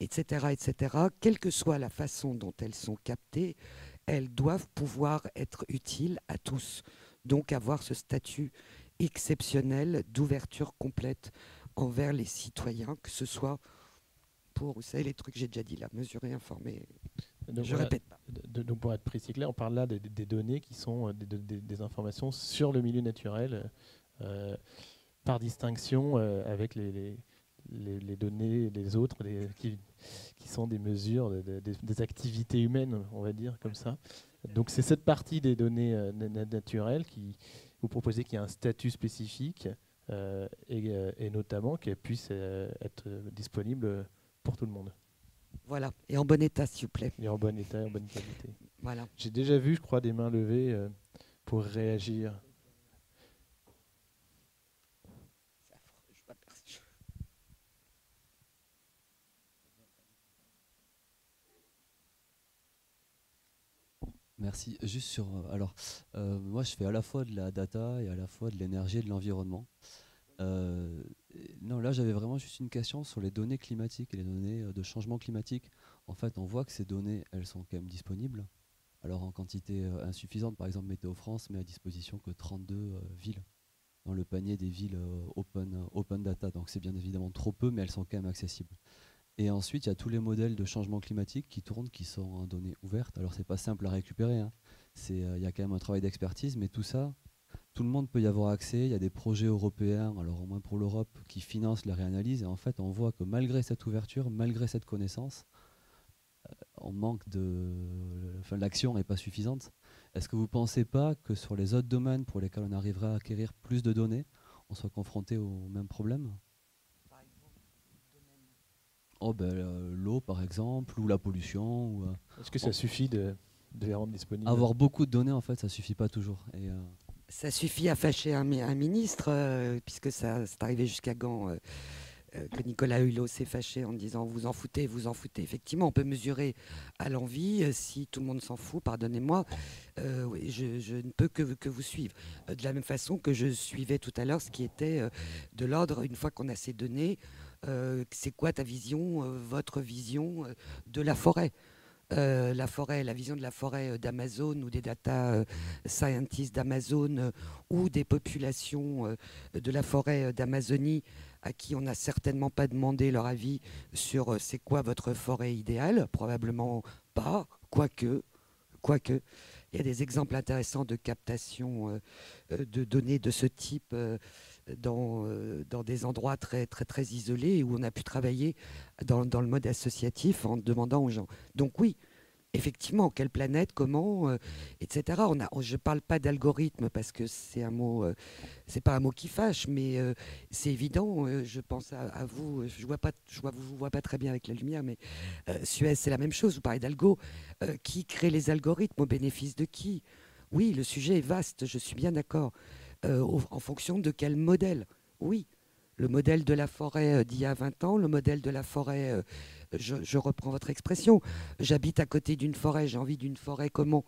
Speaker 3: etc., etc., quelle que soit la façon dont elles sont captées, elles doivent pouvoir être utiles à tous. Donc avoir ce statut exceptionnel d'ouverture complète envers les citoyens, que ce soit pour, vous savez, les trucs que j'ai déjà dit là, mesurer, informer.
Speaker 2: Donc,
Speaker 3: je
Speaker 2: voilà,
Speaker 3: répète pas.
Speaker 2: Donc pour être précis clair, on parle là des, des données qui sont euh, des, des- des informations sur le milieu naturel, euh, par distinction euh, avec les, les, les- données, les autres, qui, qui sont des mesures de- de- des, des activités humaines, on va dire comme ça. Donc c'est cette partie des données na- na- naturelles qui vous proposez qu'il y ait un statut spécifique et, et notamment qu'elle puisse être disponible pour tout le monde.
Speaker 3: Voilà, et en bon état, s'il vous plaît.
Speaker 2: Et en bon état, en bonne qualité.
Speaker 3: Voilà.
Speaker 2: J'ai déjà vu, je crois, des mains levées euh, pour réagir.
Speaker 12: Merci. Juste sur. euh, Alors, euh, moi, je fais à la fois de la data et à la fois de l'énergie et de l'environnement. Euh, non, là, j'avais vraiment juste une question sur les données climatiques et les données euh, de changement climatique. En fait, on voit que ces données, elles sont quand même disponibles. Alors, en quantité euh, insuffisante, par exemple, Météo France met à disposition que 32 euh, villes dans le panier des villes open, open data. Donc, c'est bien évidemment trop peu, mais elles sont quand même accessibles. Et ensuite, il y a tous les modèles de changement climatique qui tournent, qui sont en données ouvertes. Alors, c'est pas simple à récupérer. hein. Il y a quand même un travail d'expertise, mais tout ça, tout le monde peut y avoir accès. Il y a des projets européens, alors au moins pour l'Europe, qui financent la réanalyse. Et en fait, on voit que malgré cette ouverture, malgré cette connaissance, euh, on manque de. Enfin, l'action n'est pas suffisante. Est-ce que vous ne pensez pas que sur les autres domaines pour lesquels on arrivera à acquérir plus de données, on soit confronté au même problème? Oh ben, euh, l'eau par exemple, ou la pollution. Ou, euh,
Speaker 2: Est-ce que ça
Speaker 12: on-
Speaker 2: suffit de, de les rendre disponibles?
Speaker 12: Avoir beaucoup de données, en fait, ça suffit pas toujours. Et, euh,
Speaker 3: Ça suffit à fâcher un, mi- un ministre, euh, puisque ça c'est arrivé jusqu'à Gand, euh, euh, que Nicolas Hulot s'est fâché en disant vous en foutez, vous en foutez. Effectivement, on peut mesurer à l'envie. si tout le monde s'en fout, pardonnez-moi, je, je ne peux que, que vous suivre. De la même façon que je suivais tout à l'heure ce qui était de l'ordre, une fois qu'on a ces données, c'est quoi ta vision, votre vision de la forêt? Euh, la forêt, la vision de la forêt euh, d'Amazon ou des data euh, scientists d'Amazon ou des populations de la forêt d'Amazonie à qui on n'a certainement pas demandé leur avis sur c'est quoi votre forêt idéale, probablement pas, quoique, quoique. Il y a des exemples intéressants de captation de données de ce type dans, euh, dans des endroits très, très, très isolés où on a pu travailler dans, dans le mode associatif en demandant aux gens. Donc oui, effectivement, quelle planète, comment, euh, etc. On a, je ne parle pas d'algorithme parce que c'est un mot, euh, c'est pas un mot qui fâche, mais c'est évident. je pense à, vous. Je vois vois, vous vois pas très bien avec la lumière, mais Suez, c'est la même chose. Vous parlez d'algo. Qui crée les algorithmes au bénéfice de qui? Oui, le sujet est vaste. Je suis bien d'accord. Euh, en fonction de quel modèle Oui. Le modèle de la forêt euh, d'il y a 20 ans, le modèle de la forêt, euh, je, reprends votre expression, j'habite à côté d'une forêt, j'ai envie d'une forêt comment?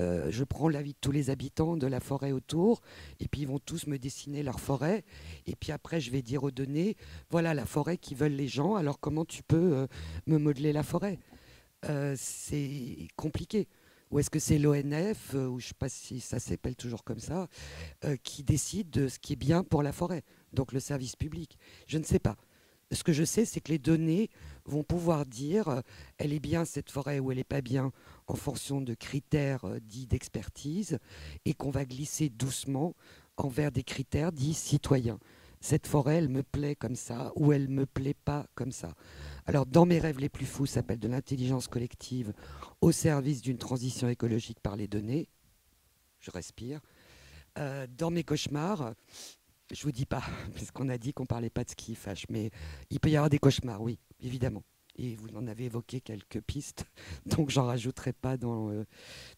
Speaker 3: Je prends l'avis de tous les habitants de la forêt autour, et puis ils vont tous me dessiner leur forêt, et puis après je vais dire aux données, voilà la forêt qui veulent les gens, alors comment tu peux me modeler la forêt? C'est compliqué. Ou est-ce que c'est l'ONF, euh, ou je ne sais pas si ça s'appelle toujours comme ça, euh, qui décide de ce qui est bien pour la forêt, donc le service public? Je ne sais pas. Ce que je sais, c'est que les données vont pouvoir dire euh, elle est bien cette forêt ou elle n'est pas bien en fonction de critères dits d'expertise et qu'on va glisser doucement envers des critères dits citoyens. Cette forêt, elle me plaît comme ça ou elle me plaît pas comme ça. Alors, dans mes rêves les plus fous, s'appelle de l'intelligence collective au service d'une transition écologique par les données. Je respire. Euh, dans mes cauchemars, je vous dis pas, puisqu'on a dit qu'on parlait pas de ce qui fâche, mais il peut y avoir des cauchemars, oui, évidemment. Et vous en avez évoqué quelques pistes, donc j'en rajouterai pas dans, euh,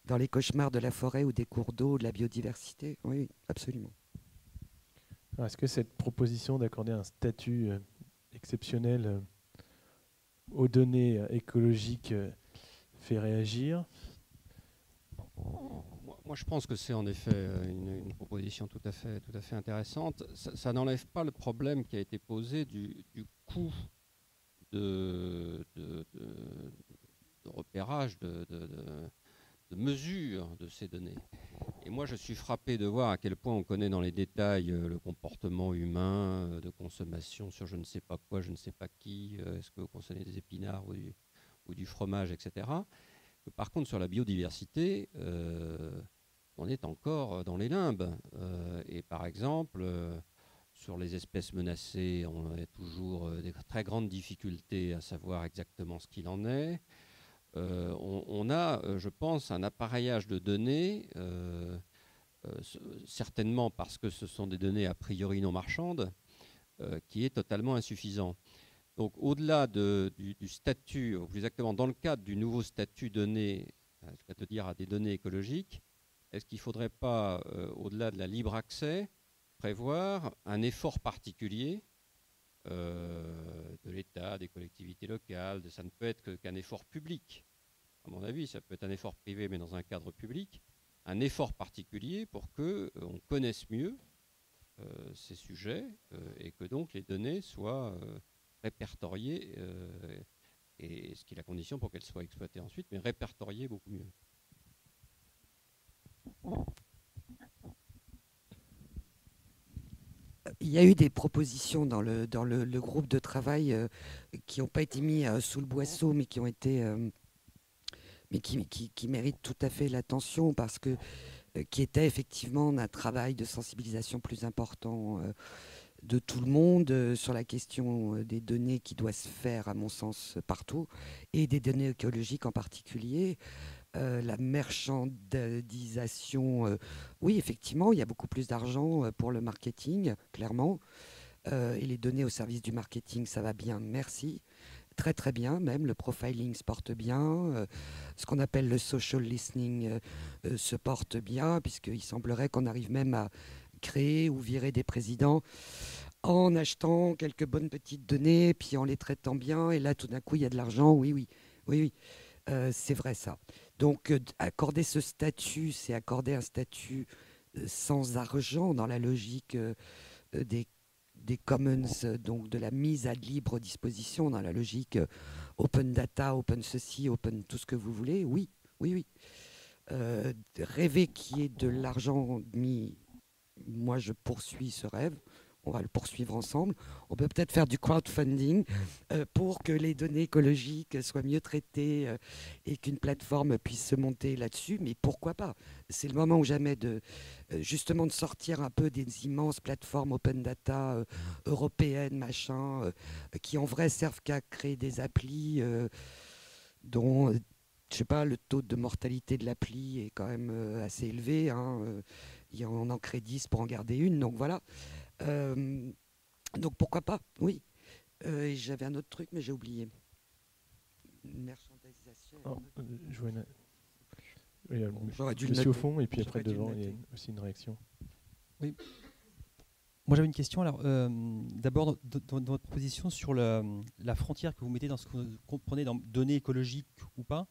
Speaker 3: dans les cauchemars de la forêt ou des cours d'eau, de la biodiversité. Oui, absolument.
Speaker 2: Est-ce que cette proposition d'accorder un statut euh, exceptionnel aux données écologiques euh, fait réagir
Speaker 13: Moi, je pense que c'est en effet euh, une, proposition tout à fait, tout à fait intéressante. Ça, n'enlève pas le problème qui a été posé du, du coût de, de, repérage, de, de mesure de ces données. Et moi, je suis frappé de voir à quel point on connaît dans les détails euh, le comportement humain euh, de consommation sur je ne sais pas quoi, je ne sais pas qui, euh, est-ce que vous consommez des épinards ou du, fromage, etc. par contre, sur la biodiversité, on est encore dans les limbes. et par exemple, sur les espèces menacées, on a toujours des très grandes difficultés à savoir exactement ce qu'il en est. Euh, on, a, euh, je pense, un appareillage de données, euh, certainement parce que ce sont des données a priori non marchandes, qui est totalement insuffisant. Donc au-delà du, statut, plus exactement dans le cadre du nouveau statut donné, je dire à des données écologiques, est-ce qu'il ne faudrait pas, au-delà de la libre accès, prévoir un effort particulier euh, de l'État, des collectivités locales, ça ne peut être qu'un effort public. À mon avis, ça peut être un effort privé, mais dans un cadre public, un effort particulier pour que euh, on connaisse mieux euh, ces sujets et que donc les données soient répertoriées, et ce qui est la condition pour qu'elles soient exploitées ensuite, mais répertoriées beaucoup mieux.
Speaker 3: Il y a eu des propositions dans le, dans le, groupe de travail euh, qui n'ont pas été mis euh, sous le boisseau, mais qui ont été, euh, mais qui, qui, méritent tout à fait l'attention parce que qui était effectivement un travail de sensibilisation plus important de tout le monde sur la question des données qui doit se faire, à mon sens, partout, et des données écologiques en particulier. Euh, la marchandisation, euh, oui, effectivement, il y a beaucoup plus d'argent euh, pour le marketing, clairement. et les données au service du marketing, ça va bien, merci. Très très bien, même le profiling se porte bien. ce qu'on appelle le social listening se porte bien, puisqu'il semblerait qu'on arrive même à créer ou virer des présidents en achetant quelques bonnes petites données, puis en les traitant bien. Et là, tout d'un coup, il y a de l'argent. Oui, oui, oui, oui. c'est vrai ça. Donc, euh, accorder ce statut, c'est accorder un statut euh, sans argent dans la logique euh, des, commons, donc de la mise à libre disposition, dans la logique open data, open ceci, open tout ce que vous voulez. Oui, oui, oui. rêver qu'il y ait de l'argent mis, moi je poursuis ce rêve on va le poursuivre ensemble. On peut peut-être faire du crowdfunding euh, pour que les données écologiques soient mieux traitées euh, et qu'une plateforme puisse se monter là-dessus. Mais pourquoi pas? C'est le moment ou jamais de euh, justement de sortir un peu des immenses plateformes open data européennes, machin, qui en vrai servent qu'à créer des applis dont je sais pas, le taux de mortalité de l'appli est quand même assez élevé. Hein, il on en crée 10 pour en garder une. Donc voilà. Euh, donc pourquoi pas, oui. Euh, j'avais un autre truc, mais j'ai oublié.
Speaker 2: Merchandisation. Oh, je vois une... J'aurais dû monsieur au fond, et puis après devant, il y a aussi une réaction.
Speaker 6: Oui. Moi j'avais une question. Alors, euh, d'abord, dans, votre proposition sur la, la, frontière que vous mettez dans ce que vous comprenez dans données écologiques ou pas,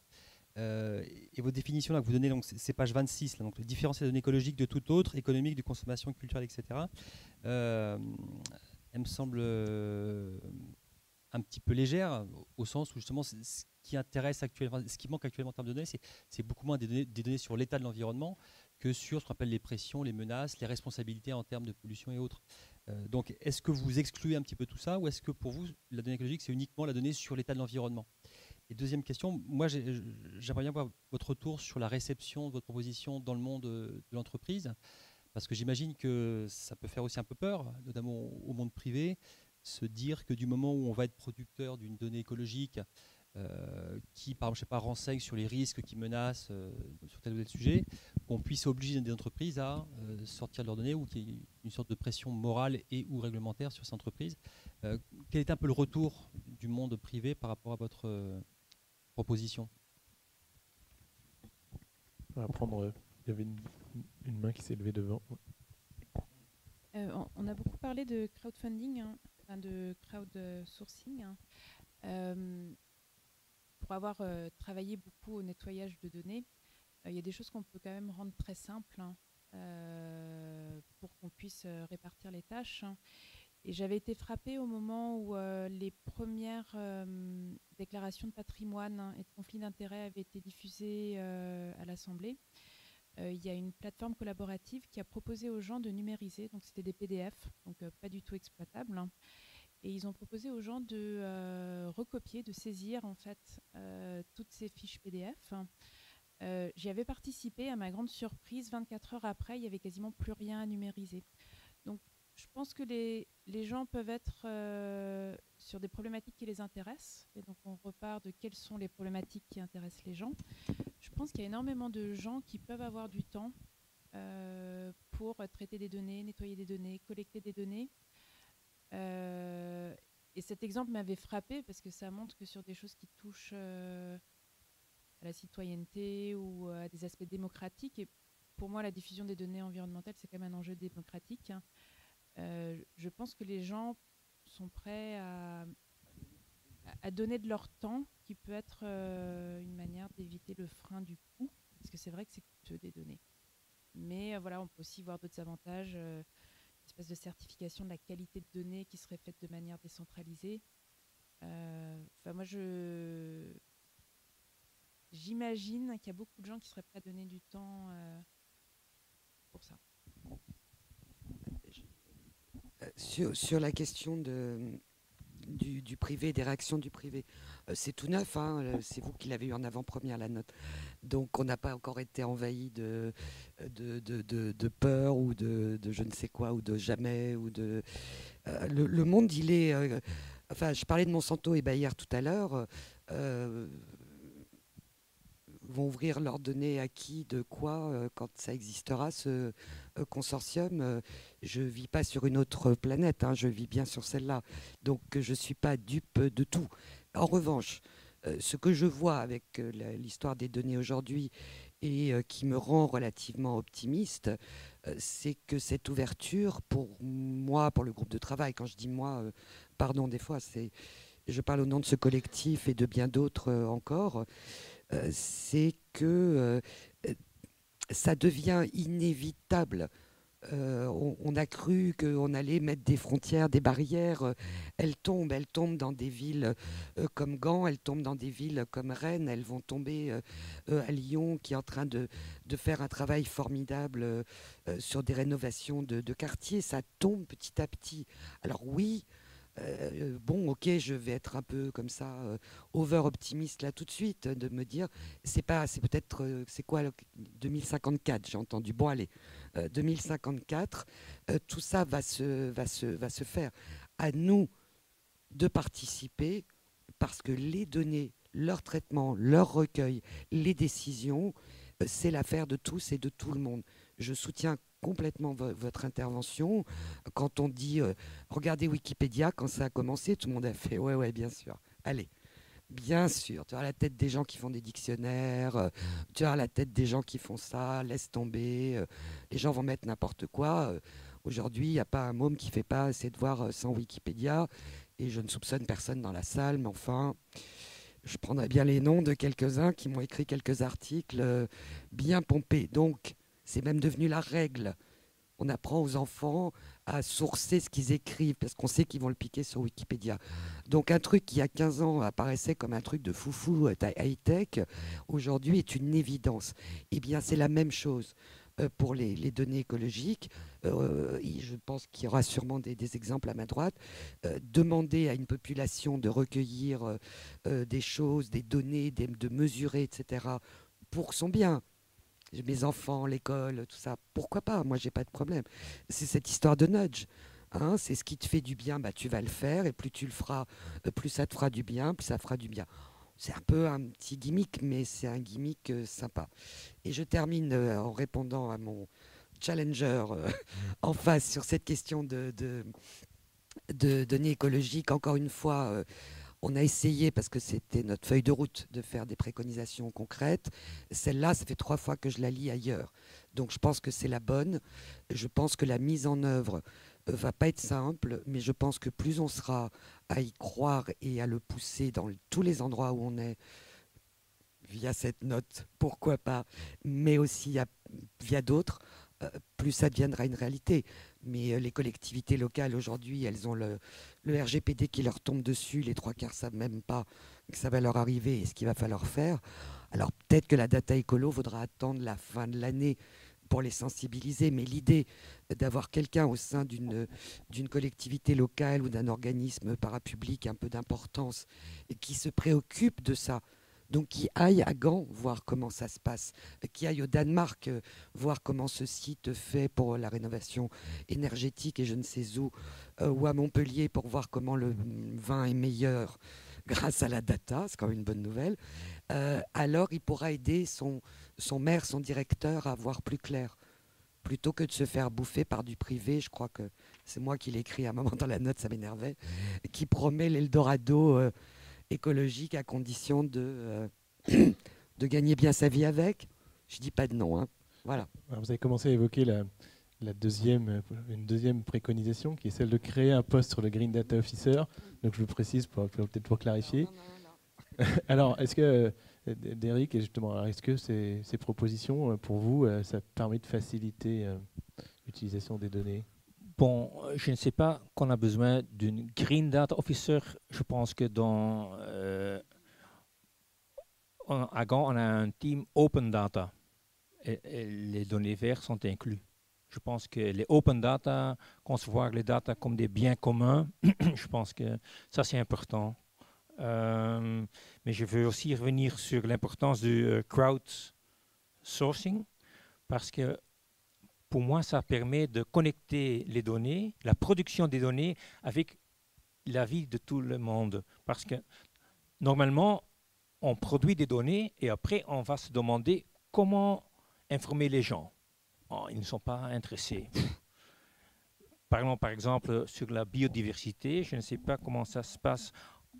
Speaker 6: euh, et votre définition là, que vous donnez, donc c'est page 26, là, donc la différence des données écologiques de tout autre, économique, de consommation, culturelle, etc. Euh, elle me semble euh, un petit peu légère, au sens où justement ce qui intéresse actuellement, ce qui manque actuellement en termes de données, c'est beaucoup moins des données, des données sur l'état de l'environnement que sur ce qu'on appelle les pressions, les menaces, les responsabilités en termes de pollution et autres. donc, est-ce que vous excluez un petit peu tout ça, ou est-ce que pour vous, la donnée écologique, c'est uniquement la donnée sur l'état de l'environnement? Et deuxième question, moi j'aimerais bien voir votre retour sur la réception de votre proposition dans le monde de l'entreprise, parce que j'imagine que ça peut faire aussi un peu peur, notamment au monde privé, se dire que du moment où on va être producteur d'une donnée écologique euh, qui, par exemple, je sais pas, renseigne sur les risques qui menacent euh, sur tel ou tel sujet, qu'on puisse obliger des entreprises à euh, sortir de leurs données ou qu'il y ait une sorte de pression morale et ou réglementaire sur ces entreprises. quel est un peu le retour du monde privé par rapport à votre proposition
Speaker 2: On va prendre. Euh, il y avait une, main qui s'est levée devant.
Speaker 5: Euh, on a beaucoup parlé de crowdfunding, hein, de crowdsourcing. Hein. Euh, pour avoir travaillé beaucoup au nettoyage de données, il y a des choses qu'on peut quand même rendre très simples hein, pour qu'on puisse répartir les tâches. Et j'avais été frappée au moment où les premières déclarations de patrimoine et de conflit d'intérêts avaient été diffusées à l'Assemblée. il y a une plateforme collaborative qui a proposé aux gens de numériser, donc c'était des PDF, donc pas du tout exploitables. Hein. Et ils ont proposé aux gens de recopier, de saisir en fait toutes ces fiches PDF. J'y avais participé, à ma grande surprise, 24 heures après, il n'y avait quasiment plus rien à numériser. Je pense que les, gens peuvent être euh, sur des problématiques qui les intéressent. Et donc, on repart de quelles sont les problématiques qui intéressent les gens. Je pense qu'il y a énormément de gens qui peuvent avoir du temps euh, pour traiter des données, nettoyer des données, collecter des données. Euh, et cet exemple m'avait frappé parce que ça montre que sur des choses qui touchent à la citoyenneté ou à des aspects démocratiques, et pour moi, la diffusion des données environnementales, c'est quand même un enjeu démocratique. Hein, je pense que les gens sont prêts à, à donner de leur temps, qui peut être euh, une manière d'éviter le frein du coût, parce que c'est vrai que c'est coûteux des données. Mais euh, voilà, on peut aussi voir d'autres avantages, une espèce de certification de la qualité de données qui serait faite de manière décentralisée. Enfin, moi, je j'imagine qu'il y a beaucoup de gens qui seraient prêts à donner du temps pour ça.
Speaker 3: Sur, la question du, privé, des réactions du privé. Euh, c'est tout neuf, hein, euh, c'est vous qui l'avez eu en avant-première, la note. Donc on n'a pas encore été envahi de, peur ou de, je ne sais quoi, ou de jamais. Ou de, euh, le, monde, il est... enfin, je parlais de Monsanto et Bayer tout à l'heure vont ouvrir leurs données à qui, de quoi, euh, quand ça existera, ce euh, consortium. Euh, je ne vis pas sur une autre planète, hein, je vis bien sur celle-là. Donc je ne suis pas dupe de tout. En revanche, ce que je vois avec l'histoire des données aujourd'hui et qui me rend relativement optimiste, c'est que cette ouverture, pour moi, pour le groupe de travail, quand je dis moi, pardon, des fois, c'est, je parle au nom de ce collectif et de bien d'autres encore, c'est que euh, ça devient inévitable. Euh, on, a cru qu'on allait mettre des frontières, des barrières. elles tombent, elles tombent dans des villes comme Gand, elles tombent dans des villes comme Rennes, elles vont tomber à Lyon, qui est en train de, faire un travail formidable sur des rénovations de, de quartiers. Ça tombe petit à petit. Alors oui, euh, bon, ok, je vais être un peu comme ça, euh, over optimiste là tout de suite, de me dire, c'est pas, c'est peut-être, euh, c'est quoi 2054 J'ai entendu. Bon, allez, 2054, tout ça va se, va se, va se faire. À nous de participer, parce que les données, leur traitement, leur recueil, les décisions, c'est l'affaire de tous et de tout le monde. Je soutiens complètement votre intervention. Quand on dit, euh, regardez Wikipédia, quand ça a commencé, tout le monde a fait, ouais, ouais, bien sûr. Allez, bien sûr. Tu as la tête des gens qui font des dictionnaires, euh, tu as la tête des gens qui font ça, laisse tomber. Euh, les gens vont mettre n'importe quoi. Aujourd'hui, il n'y a pas un môme qui fait pas ses devoirs sans Wikipédia. Et je ne soupçonne personne dans la salle, mais enfin, je prendrai bien les noms de quelques-uns qui m'ont écrit quelques articles bien pompés. Donc, c'est même devenu la règle. On apprend aux enfants à sourcer ce qu'ils écrivent parce qu'on sait qu'ils vont le piquer sur Wikipédia. Donc un truc qui, il y a 15 ans, apparaissait comme un truc de foufou euh, high-tech, aujourd'hui est une évidence. Eh bien, c'est la même chose euh, pour les, données écologiques. Euh, je pense qu'il y aura sûrement des, exemples à ma droite. demander à une population de recueillir des choses, des données, de mesurer, etc., pour son bien, mes enfants, l'école, tout ça. Pourquoi pas? Moi, j'ai pas de problème. C'est cette histoire de nudge. Hein, c'est ce qui te fait du bien, bah, tu vas le faire, et plus tu le feras, euh, plus ça te fera du bien, plus ça fera du bien. C'est un peu un petit gimmick, mais c'est un gimmick euh, sympa. Et je termine euh, en répondant à mon challenger en face sur cette question de, de, de données écologiques. Encore une fois, on a essayé, parce que c'était notre feuille de route, de faire des préconisations concrètes. Celle-là, ça fait trois fois que je la lis ailleurs. Donc je pense que c'est la bonne. Je pense que la mise en œuvre euh, va pas être simple, mais je pense que plus on sera à y croire et à le pousser dans tous les endroits où on est, via cette note, pourquoi pas, mais aussi via d'autres, plus ça deviendra une réalité. Mais les collectivités locales aujourd'hui, elles ont le, RGPD qui leur tombe dessus, les trois quarts savent même pas que ça va leur arriver et ce qu'il va falloir faire. Alors peut-être que la data écolo vaudra attendre la fin de l'année pour les sensibiliser, mais l'idée d'avoir quelqu'un au sein d'une collectivité locale ou d'un organisme parapublic un peu d'importance qui se préoccupe de ça, donc qui aille à Gand voir comment ça se passe, qui aille au Danemark euh, voir comment ce site fait pour la rénovation énergétique et je ne sais où, euh, ou à Montpellier pour voir comment le vin est meilleur grâce à la data, c'est quand même une bonne nouvelle, euh, alors il pourra aider son, son maire, son directeur à voir plus clair. Plutôt que de se faire bouffer par du privé, je crois que c'est moi qui l'ai écrit à un moment dans la note, ça m'énervait, qui promet l'Eldorado écologique à condition de, euh, de gagner bien sa vie avec. Je dis pas de non. Hein. Voilà.
Speaker 2: vous avez commencé à évoquer la, la deuxième, une deuxième préconisation qui est celle de créer un poste sur le Green Data Officer. Donc je le précise pour, peut-être pour clarifier. Alors, est-ce que euh, Derek, justement, est-ce que ces, propositions, euh, pour vous, euh, ça permet de faciliter l'utilisation des données?
Speaker 4: Bon, je ne sais pas qu'on a besoin d'une Green Data Officer. Je pense que dans à Gand, on a un team Open Data. Et, les données vertes sont inclus. Je pense que les open data, concevoir les data comme des biens communs, je pense que ça c'est important. Euh, mais je veux aussi revenir sur l'importance du euh, crowdsourcing parce que pour moi, ça permet de connecter les données, la production des données avec la vie de tout le monde. Parce que normalement, on produit des données et après, on va se demander comment informer les gens. Oh, ils ne sont pas intéressés. Parlons par exemple sur la biodiversité. Je ne sais pas comment ça se passe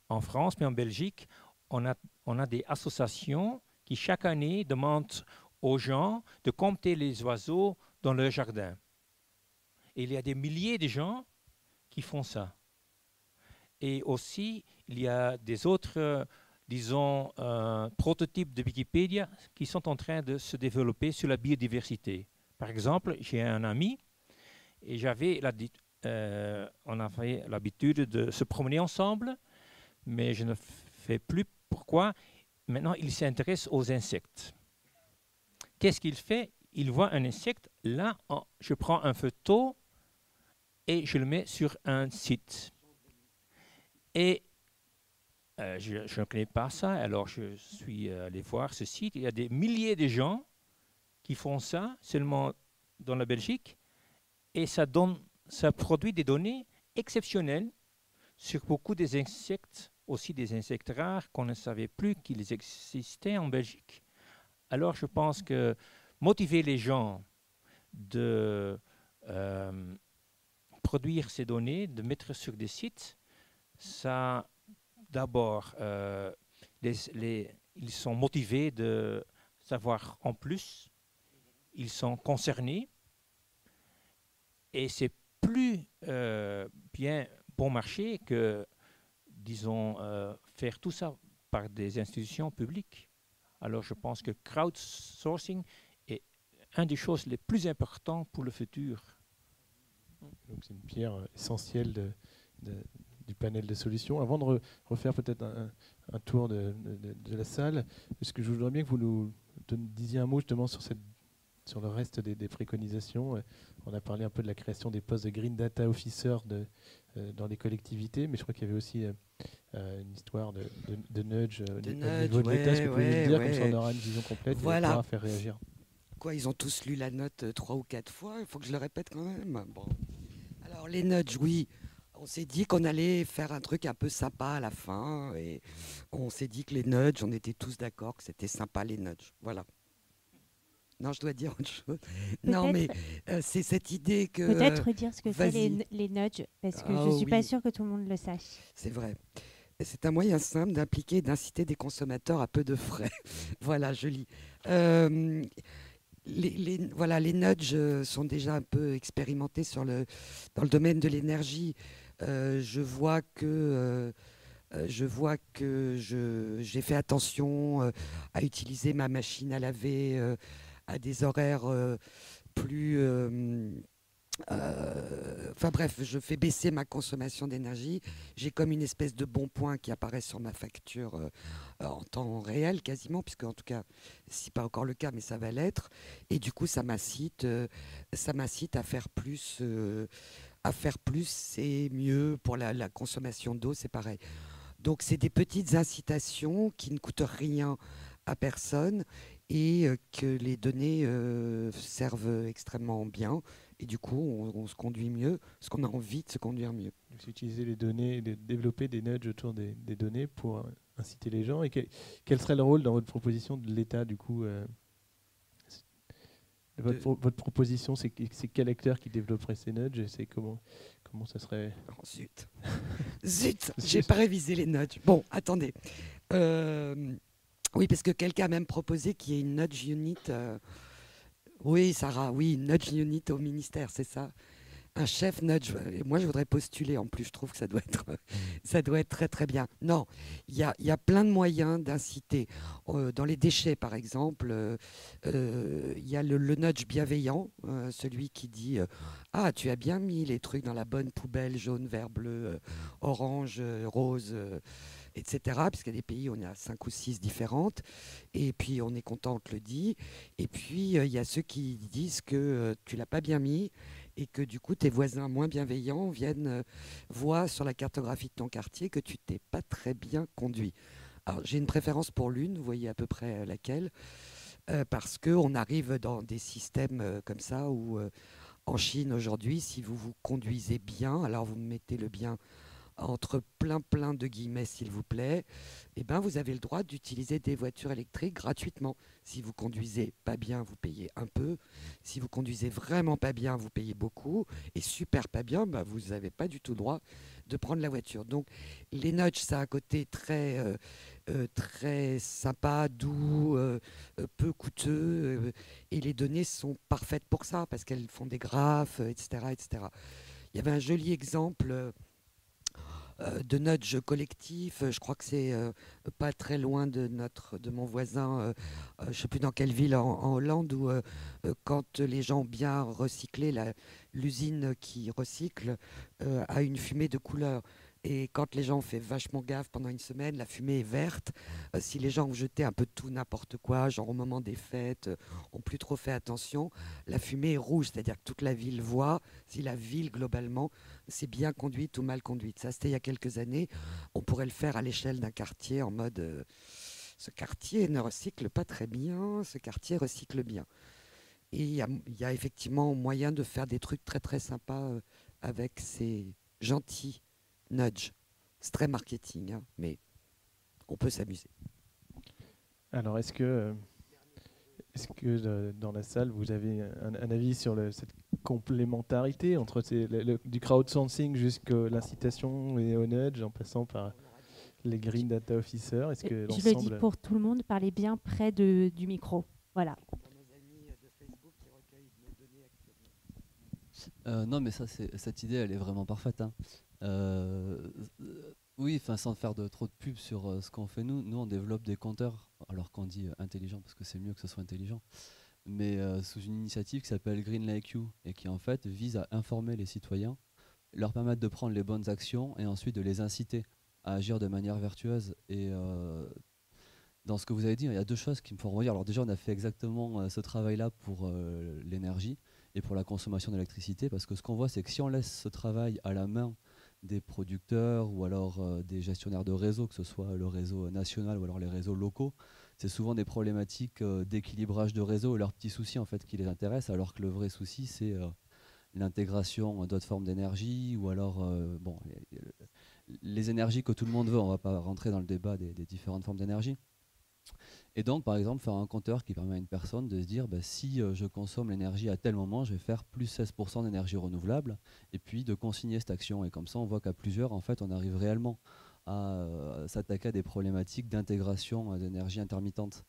Speaker 4: en France, mais en Belgique, on a, on a des associations qui chaque année demandent aux gens de compter les oiseaux dans leur jardin. Et il y a des milliers de gens qui font ça. Et aussi, il y a des autres, disons, euh, prototypes de Wikipédia qui sont en train de se développer sur la biodiversité. Par exemple, j'ai un ami et j'avais la, euh, on avait l'habitude de se promener ensemble mais je ne fais plus. Pourquoi? Maintenant, il s'intéresse aux insectes. Qu'est-ce qu'il fait? Il voit un insecte, là, je prends un photo et je le mets sur un site. Et euh, je, ne connais pas ça, alors je suis allé voir ce site. Il y a des milliers de gens qui font ça seulement dans la Belgique et ça, donne, ça produit des données exceptionnelles sur beaucoup des insectes aussi des insectes rares qu'on ne savait plus qu'ils existaient en Belgique. Alors je pense que motiver les gens de euh, produire ces données, de mettre sur des sites, ça d'abord, euh, ils sont motivés de savoir en plus, ils sont concernés, et c'est plus euh, bien bon marché que disons, faire tout ça par des institutions publiques. Alors je pense que crowdsourcing une des choses les plus importantes pour le futur.
Speaker 2: Donc c'est une pierre euh, essentielle de, du panel de solutions. Avant de refaire peut-être un, tour de, la salle, est-ce que je voudrais bien que vous nous disiez un mot justement sur, cette, sur le reste des, préconisations euh, On a parlé un peu de la création des postes de Green Data Officer de, dans les collectivités, mais je crois qu'il y avait aussi euh, une histoire de, de, nudge euh, au niveau de l'État. Est-ce que vous pouvez nous dire, comme ça on aura une vision complète voilà. et on pourra faire réagir
Speaker 3: Quoi, ils ont tous lu la note euh, trois ou quatre fois, il faut que je le répète quand même. Bon. Alors les nudges, oui, on s'est dit qu'on allait faire un truc un peu sympa à la fin et on s'est dit que les nudges, on était tous d'accord que c'était sympa les nudges. Voilà. Non, je dois dire autre chose. Non, mais c'est cette idée que.
Speaker 1: Peut-être dire ce que c'est les, les, nudges, parce que je ne ah suis pas sûre que tout le monde le sache.
Speaker 3: C'est vrai. C'est un moyen simple d'impliquer et d'inciter des consommateurs à peu de frais. voilà, je lis. Euh, les, voilà, les nudges euh, sont déjà un peu expérimentés dans le domaine de l'énergie. Euh, je vois que, je vois que j'ai fait attention à utiliser ma machine à laver à des horaires plus euh, enfin bref, je fais baisser ma consommation d'énergie. J'ai comme une espèce de bon point qui apparaît sur ma facture euh, en temps réel quasiment, puisque en tout cas, c'est pas encore le cas, mais ça va l'être. Et du coup, ça m'incite, euh, ça m'incite à faire plus, à faire plus, c'est mieux pour la consommation d'eau, c'est pareil. Donc c'est des petites incitations qui ne coûtent rien à personne et que les données servent extrêmement bien et du coup, on, se conduit mieux, parce qu'on a envie de se conduire mieux.
Speaker 2: Donc, utiliser les données, de développer des nudges autour des, données pour euh, inciter les gens. Et quel serait le rôle dans votre proposition de l'État, du coup euh, votre, votre, proposition, c'est quel acteur qui développerait ces nudges et c'est comment, comment ça serait?
Speaker 3: Oh, Zut Zut J'ai pas révisé les nudges. Bon, attendez. Euh, oui, parce que quelqu'un a même proposé qu'il y ait une nudge unit oui, Sarah, oui, nudge unit au ministère, c'est ça. Un chef nudge. moi, je voudrais postuler. En plus, je trouve que ça doit être, ça doit être très très bien. Non, il y a, y a, plein de moyens d'inciter. Euh, dans les déchets, par exemple, euh, euh, il y a le, nudge bienveillant, celui qui dit Ah, tu as bien mis les trucs dans la bonne poubelle, jaune, vert, bleu, orange, rose etc. Puisqu'il y a des pays où on a cinq ou six différentes. Et puis, on est content, on te le dit. Et puis, euh, il y a ceux qui disent que euh, tu l'as pas bien mis et que du coup, tes voisins moins bienveillants viennent euh, voir sur la cartographie de ton quartier que tu t'es pas très bien conduit. Alors, j'ai une préférence pour l'une, vous voyez à peu près laquelle, parce qu'on arrive dans des systèmes comme ça où, en Chine aujourd'hui, si vous vous conduisez bien, alors vous mettez le bien entre plein plein de guillemets s'il vous plaît, eh ben vous avez le droit d'utiliser des voitures électriques gratuitement. Si vous conduisez pas bien, vous payez un peu. Si vous conduisez vraiment pas bien, vous payez beaucoup. Et super pas bien, bah, vous n'avez pas du tout le droit de prendre la voiture. Donc les nudges, ça a un côté très, euh, euh, très sympa, doux, euh, peu coûteux. et les données sont parfaites pour ça parce qu'elles font des graphes, etc., etc. Il y avait un joli exemple euh, de nudge collectif. Je crois que c'est euh, pas très loin de notre, de mon voisin, euh, je ne sais plus dans quelle ville en, Hollande, où quand les gens ont bien recyclé, l'usine qui recycle a une fumée de couleur. Et quand les gens ont fait vachement gaffe pendant une semaine, la fumée est verte. Euh, si les gens ont jeté un peu tout n'importe quoi, genre au moment des fêtes, euh, ont plus trop fait attention, la fumée est rouge, c'est-à-dire que toute la ville voit si la ville globalement c'est bien conduite ou mal conduite. Ça c'était il y a quelques années. On pourrait le faire à l'échelle d'un quartier en mode euh, ce quartier ne recycle pas très bien, ce quartier recycle bien. Et il y, a effectivement moyen de faire des trucs très très sympas avec ces gentils nudge. C'est très marketing, hein, mais on peut s'amuser.
Speaker 2: Alors, est-ce que, est-ce que euh, dans la salle, vous avez un, avis sur cette complémentarité entre du crowdsourcing jusqu'à l'incitation et au nudge, en passant par les Green Data Officers Est-ce que
Speaker 1: Je le dis pour tout le monde, parlez bien près de, du micro. Voilà.
Speaker 12: Euh, non, mais ça, cette idée, elle est vraiment parfaite. Hein. Euh, oui, enfin, sans faire de trop de pub sur euh, ce qu'on fait nous, nous on développe des compteurs, alors qu'on dit euh, intelligent parce que c'est mieux que ce soit intelligent, mais sous une initiative qui s'appelle Green Like You et qui en fait vise à informer les citoyens, leur permettre de prendre les bonnes actions et ensuite de les inciter à agir de manière vertueuse. Et dans ce que vous avez dit, il y a deux choses qui me font revenir. Alors déjà, on a fait exactement ce travail-là pour l'énergie et pour la consommation d'électricité, parce que ce qu'on voit, c'est que si on laisse ce travail à la main des producteurs ou alors euh, des gestionnaires de réseau, que ce soit le réseau national ou alors les réseaux locaux, c'est souvent des problématiques euh, d'équilibrage de réseau et leurs petits soucis en fait qui les intéressent, alors que le vrai souci c'est euh, l'intégration d'autres formes d'énergie ou alors bon les, énergies que tout le monde veut. On ne va pas rentrer dans le débat des différentes formes d'énergie. Et donc, par exemple, faire un compteur qui permet à une personne de se dire, bah, si euh, je consomme l'énergie à tel moment, je vais faire plus 16% d'énergie renouvelable, et puis de consigner cette action. Et comme ça, on voit qu'à plusieurs, en fait, on arrive réellement à euh, s'attaquer à des problématiques d'intégration euh, d'énergie intermittente.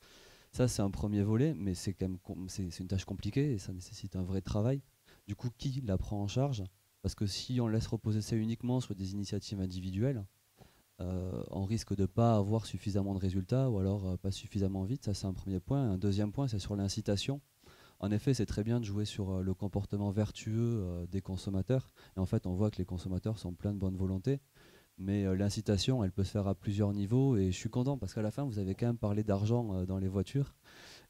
Speaker 12: Ça, c'est un premier volet, mais c'est quand même c'est une tâche compliquée et ça nécessite un vrai travail. Du coup, qui la prend en charge? Parce que si on laisse reposer ça uniquement sur des initiatives individuelles, euh, on risque de ne pas avoir suffisamment de résultats ou alors euh, pas suffisamment vite. Ça, c'est un premier point. Un deuxième point, c'est sur l'incitation. En effet, c'est très bien de jouer sur le comportement vertueux des consommateurs. En fait, on voit que les consommateurs sont pleins de bonne volonté. Mais l'incitation, elle peut se faire à plusieurs niveaux. Et je suis content parce qu'à la fin, vous avez quand même parlé d'argent dans les voitures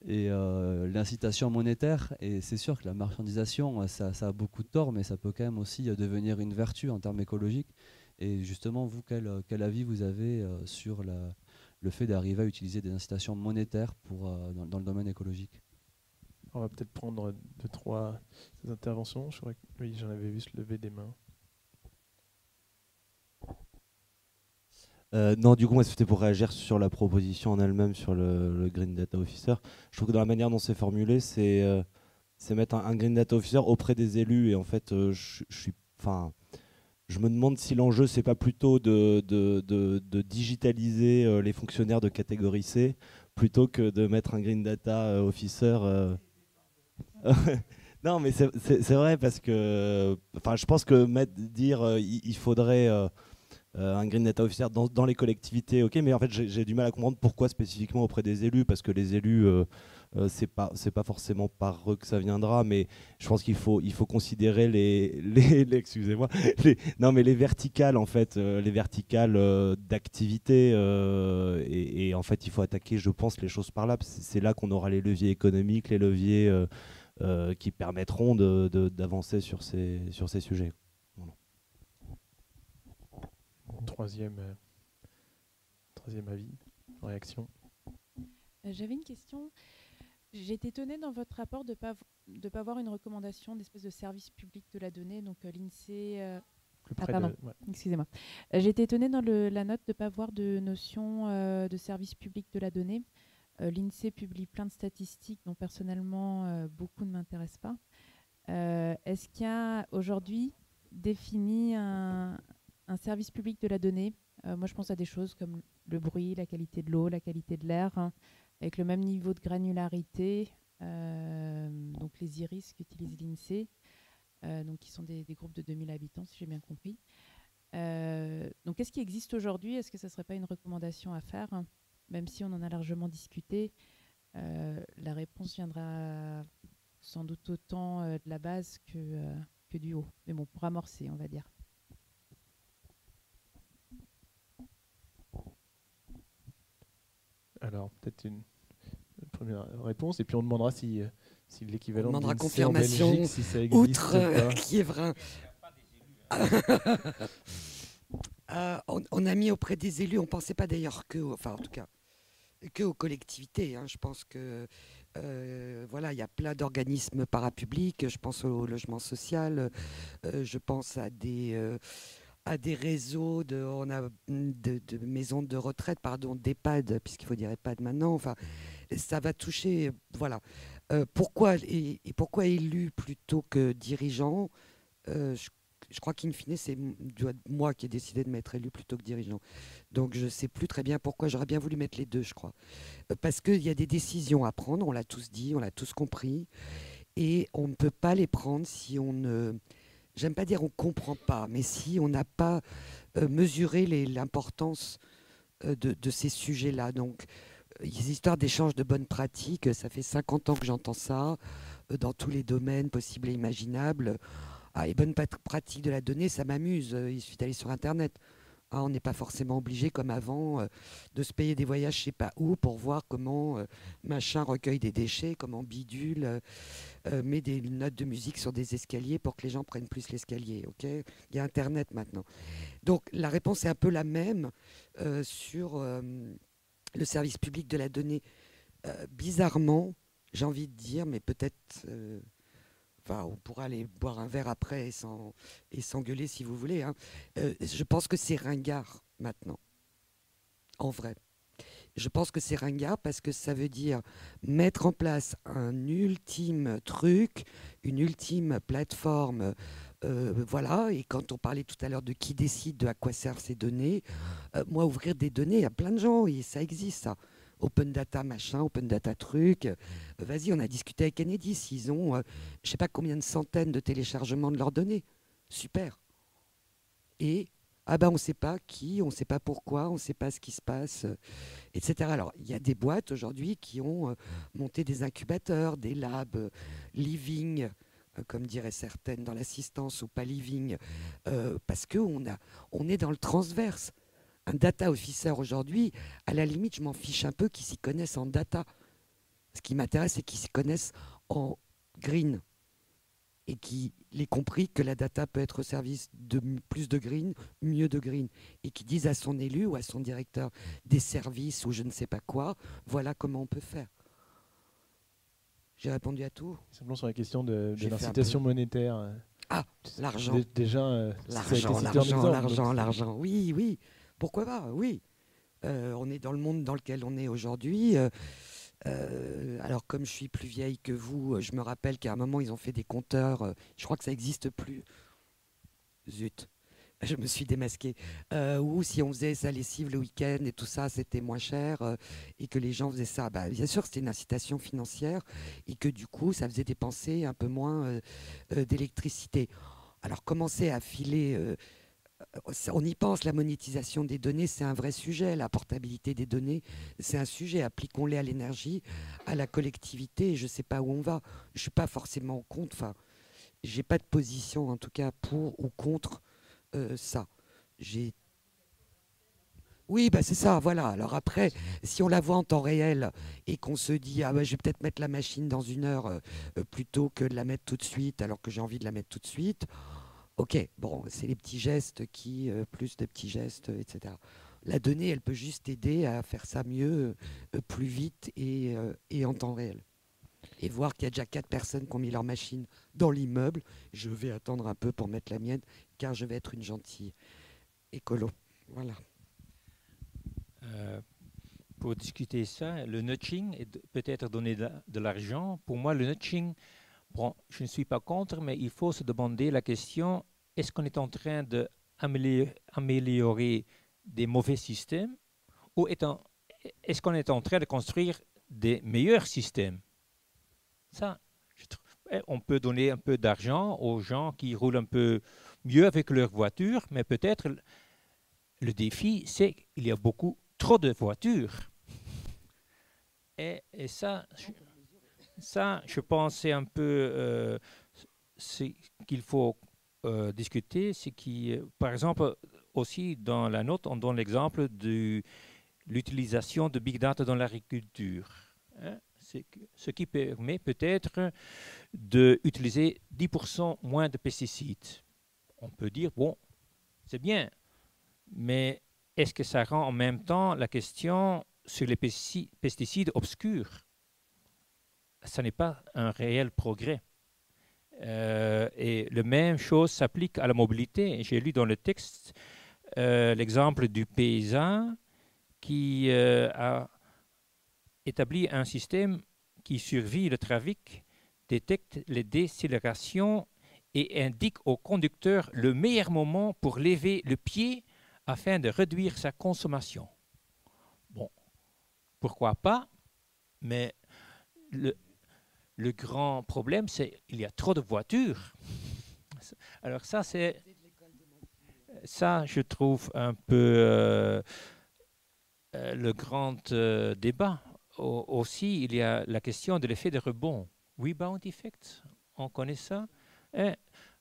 Speaker 12: et euh, l'incitation monétaire. Et c'est sûr que la marchandisation, ça, a beaucoup de tort, mais ça peut quand même aussi euh, devenir une vertu en termes écologiques. Et justement, vous, quel, euh, quel avis vous avez sur la, le fait d'arriver à utiliser des incitations monétaires pour, dans, le domaine écologique?
Speaker 2: On va peut-être prendre deux, trois interventions. Je oui, j'en avais vu se lever des mains.
Speaker 10: Euh, non, du coup, moi, c'était pour réagir sur la proposition en elle-même, sur le, Green Data Officer. Je trouve que dans la manière dont c'est formulé, c'est euh, mettre un, Green Data Officer auprès des élus. Et en fait, euh, je, suis, enfin, je me demande si l'enjeu, c'est pas plutôt de, digitaliser les fonctionnaires de catégorie C plutôt que de mettre un Green Data Officer. non, mais c'est vrai parce que, enfin, je pense que dire, il faudrait euh, un Green Data Officer dans, les collectivités, ok, mais en fait j'ai du mal à comprendre pourquoi spécifiquement auprès des élus, parce que les élus, euh, euh, c'est pas c'est pas forcément par eux que ça viendra, mais je pense qu'il faut il faut considérer les, les, excusez-moi, non mais les verticales en fait, les verticales d'activité et, et, en fait il faut attaquer, je pense, les choses par là. C'est là qu'on aura les leviers économiques, les leviers qui permettront d'avancer de, sur ces sur ces sujets.
Speaker 2: troisième, euh, troisième avis, réaction.
Speaker 5: Euh, j'avais une question. J'ai été étonnée dans votre rapport de ne pas, de pas avoir une recommandation d'espèce de service public de la donnée, donc euh, l'INSEE. Ah, pardon, excusez-moi. J'ai été étonnée dans le, la note de ne pas avoir de notion de service public de la donnée. L'INSEE publie plein de statistiques dont personnellement beaucoup ne m'intéressent pas. Est-ce qu'il y a aujourd'hui défini un, un service public de la donnée? Euh, moi, je pense à des choses comme le bruit, la qualité de l'eau, la qualité de l'air, hein, avec le même niveau de granularité. Euh, donc les iris qu'utilise l'INSEE, euh, donc qui sont des, groupes de 2000 habitants, si j'ai bien compris. donc, qu'est-ce qui existe aujourd'hui? Est-ce que ce ne serait pas une recommandation à faire? Même si on en a largement discuté, la réponse viendra sans doute autant de la base que, que du haut. Mais bon, pour amorcer, on va dire.
Speaker 2: Alors, peut-être une, première réponse, et puis on demandera si, euh, si l'équivalent
Speaker 3: de demandera confirmation Belgique, si ça existe outre euh, qui est vrai. euh, on, a mis auprès des élus, on ne pensait pas d'ailleurs que, enfin en tout cas, que aux collectivités. Hein. Je pense que euh, voilà, il y a plein d'organismes parapublics. Je pense au logement social. je pense à des à des réseaux de, on a de, maisons de retraite, pardon, d'EHPAD, puisqu'il faut dire EHPAD maintenant. Enfin, ça va toucher, voilà. Euh, pourquoi et, pourquoi élu plutôt que dirigeant? Euh, je, crois qu'in fine, c'est moi qui ai décidé de mettre élu plutôt que dirigeant. Donc je ne sais plus très bien pourquoi. J'aurais bien voulu mettre les deux, je crois. Euh, parce qu'il y a des décisions à prendre, on l'a tous dit, on l'a tous compris. Et on ne peut pas les prendre si on ne j'aime pas dire on comprend pas, mais si on n'a pas mesuré l'importance de, ces sujets-là. Donc, les histoires d'échange de bonnes pratiques, ça fait 50 ans que j'entends ça, dans tous les domaines possibles et imaginables. Ah, les bonnes pratiques de la donnée, ça m'amuse, il suffit d'aller sur Internet. Ah, on n'est pas forcément obligé, comme avant, euh, de se payer des voyages je sais pas où pour voir comment euh, machin recueille des déchets, comment bidule euh, met des notes de musique sur des escaliers pour que les gens prennent plus l'escalier. Il y a Internet maintenant. Donc la réponse est un peu la même sur le service public de la donnée. bizarrement, j'ai envie de dire, mais peut-être Enfin, on pourra aller boire un verre après et s'engueuler si vous voulez. Hein. Euh, je pense que c'est ringard maintenant. En vrai. Je pense que c'est ringard parce que ça veut dire mettre en place un ultime truc, une ultime plateforme. Euh, voilà, et quand on parlait tout à l'heure de qui décide de à quoi servent ces données, euh, moi, ouvrir des données à plein de gens, et ça existe, ça open data machin, open data truc. Euh, vas-y, on a discuté avec Enedis, ils ont je sais pas combien de centaines de téléchargements de leurs données. Super. Et Ah ben on ne sait pas qui, on ne sait pas pourquoi, on ne sait pas ce qui se passe, etc. Alors il y a des boîtes aujourd'hui qui ont monté des incubateurs, des labs, living, comme diraient certaines dans l'assistance ou pas living, parce qu'on on est dans le transverse. Un data officer aujourd'hui, à la limite, je m'en fiche un peu qu'ils s'y connaissent en data. Ce qui m'intéresse, c'est qu'ils s'y connaissent en green et qui ait compris que la data peut être au service de plus de green, mieux de green, et qui disent à son élu ou à son directeur des services ou je ne sais pas quoi, voilà comment on peut faire. J'ai répondu à tout.
Speaker 2: Simplement sur la question de, l'incitation monétaire.
Speaker 3: Ah, l'argent.
Speaker 2: Déjà,
Speaker 3: euh, l'argent, l'argent, l'argent, l'argent. Oui, oui. Pourquoi pas Oui. Euh, on est dans le monde dans lequel on est aujourd'hui. Euh, euh, alors, comme je suis plus vieille que vous, euh, je me rappelle qu'à un moment, ils ont fait des compteurs. Euh, je crois que ça n'existe plus. Zut, je me suis démasqué. ou si on faisait sa lessive le week-end et tout ça, c'était moins cher et que les gens faisaient ça. Bah, bien sûr, c'était une incitation financière et que du coup, ça faisait dépenser un peu moins d'électricité. Alors, commencer à filer on y pense, la monétisation des données, c'est un vrai sujet. La portabilité des données, c'est un sujet. Appliquons-les à l'énergie, à la collectivité. Je ne sais pas où on va. Je ne suis pas forcément contre. Enfin, j'ai pas de position, en tout cas, pour ou contre euh, ça. J'ai oui, bah c'est ça, voilà. Alors après, si on la voit en temps réel et qu'on se dit, ah bah, je vais peut-être mettre la machine dans une heure euh, euh, plutôt que de la mettre tout de suite, alors que j'ai envie de la mettre tout de suite, Ok, bon, c'est les petits gestes qui, plus de petits gestes, etc. La donnée, elle peut juste aider à faire ça mieux, plus vite et, et, en temps réel. Et voir qu'il y a déjà quatre personnes qui ont mis leur machine dans l'immeuble. Je vais attendre un peu pour mettre la mienne, car je vais être une gentille écolo. Voilà.
Speaker 4: pour discuter ça, le nudging et peut-être donner de l'argent. Pour moi, le nudging, Bon, je ne suis pas contre, mais il faut se demander la question, est-ce qu'on est en train d'améliorer des mauvais systèmes ou est-ce qu'on est en train de construire des meilleurs systèmes? Ça, eh, on peut donner un peu d'argent aux gens qui roulent un peu mieux avec leur voiture, mais peut-être le défi, c'est qu'il y a beaucoup trop de voitures. Et, ça, ça, je pense, c'est un peu euh, ce qu'il faut euh, discuter. C'est par exemple, aussi dans la note, on donne l'exemple de l'utilisation de big data dans l'agriculture. Hein. ce qui permet peut-être d'utiliser 10% moins de pesticides. On peut dire, bon, c'est bien, mais est-ce que ça rend en même temps la question sur les pesticides obscurs? Ce n'est pas un réel progrès. Euh, et la même chose s'applique à la mobilité. J'ai lu dans le texte euh, l'exemple du paysan qui euh, a établi un système qui survit le trafic, détecte les décélérations et indique au conducteur le meilleur moment pour lever le pied afin de réduire sa consommation. Bon, pourquoi pas, mais le, grand problème, c'est qu'il y a trop de voitures. Alors ça, c'est ça, je trouve un peu euh, euh, le grand euh, débat. aussi, il y a la question de l'effet de rebond. Rebound effect, on connaît ça.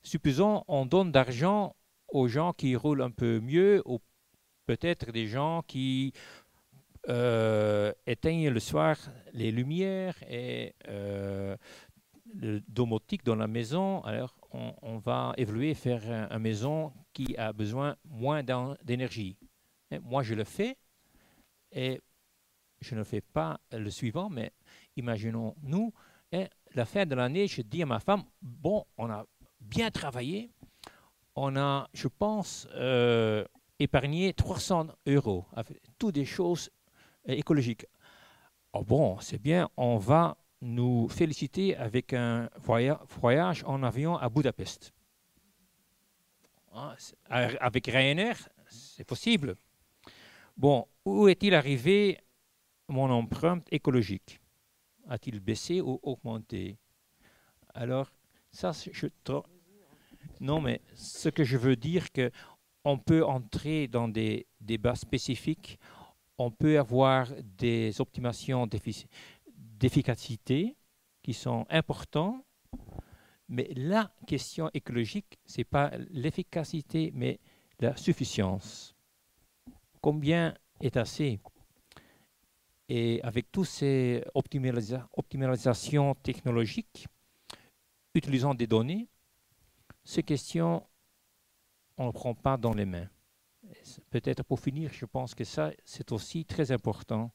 Speaker 4: Supposons on donne d'argent aux gens qui roulent un peu mieux, ou peut-être des gens qui euh, éteignent le soir les lumières et euh, le domotique dans la maison. Alors, on, va évoluer vers une maison qui a besoin moins d'énergie. Moi, je le fais et je ne fais pas le suivant, mais imaginons-nous, la fin de l'année, je dis à ma femme, bon, on a bien travaillé, on a, je pense, euh, épargné 300 euros, avec toutes des choses écologique. Oh bon, c'est bien, on va nous féliciter avec un voyage en avion à Budapest. Ah, avec Ryanair, c'est possible. Bon, où est-il arrivé mon empreinte écologique? A-t-il baissé ou augmenté? Alors, Non, mais ce que je veux dire, que on peut entrer dans des débats spécifiques, on peut avoir des optimations d'efficacité qui sont importantes, mais la question écologique, ce n'est pas l'efficacité, mais la suffisance. Combien est assez? Et avec toutes ces optimisations technologiques, utilisant des données, ces questions, on ne prend pas dans les mains. Peut-être pour finir, je pense que ça, c'est aussi très important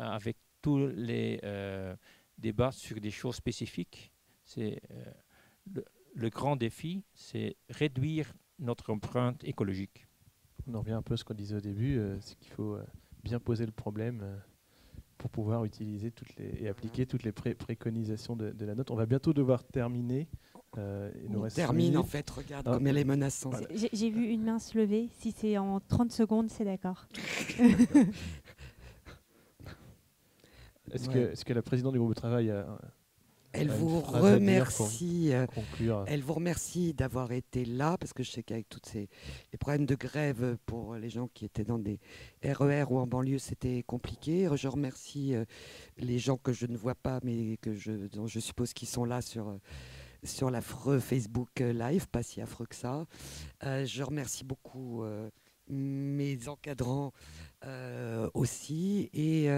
Speaker 4: euh, avec tous les euh, débats sur des choses spécifiques. C'est euh, le, grand défi, c'est réduire notre empreinte écologique.
Speaker 2: On en revient un peu à ce qu'on disait au début, c'est qu'il faut bien poser le problème pour pouvoir utiliser toutes les, et appliquer toutes les préconisations de, la note. On va bientôt devoir terminer.
Speaker 3: Euh, on termine en fait, regarde ah. comme elle est menaçante.
Speaker 1: J'ai vu une main se lever, si c'est en 30 secondes, c'est d'accord.
Speaker 2: Est-ce que, est que, la présidente du groupe de travail a,
Speaker 3: elle vous remercie. Euh, elle vous remercie d'avoir été là parce que je sais qu'avec tous ces les problèmes de grève pour les gens qui étaient dans des RER e ou en banlieue, c'était compliqué. Je remercie euh, les gens que je ne vois pas, mais que je, dont je suppose qu'ils sont là sur euh, sur l'affreux Facebook Live, pas si affreux que ça. je remercie beaucoup mes encadrants aussi et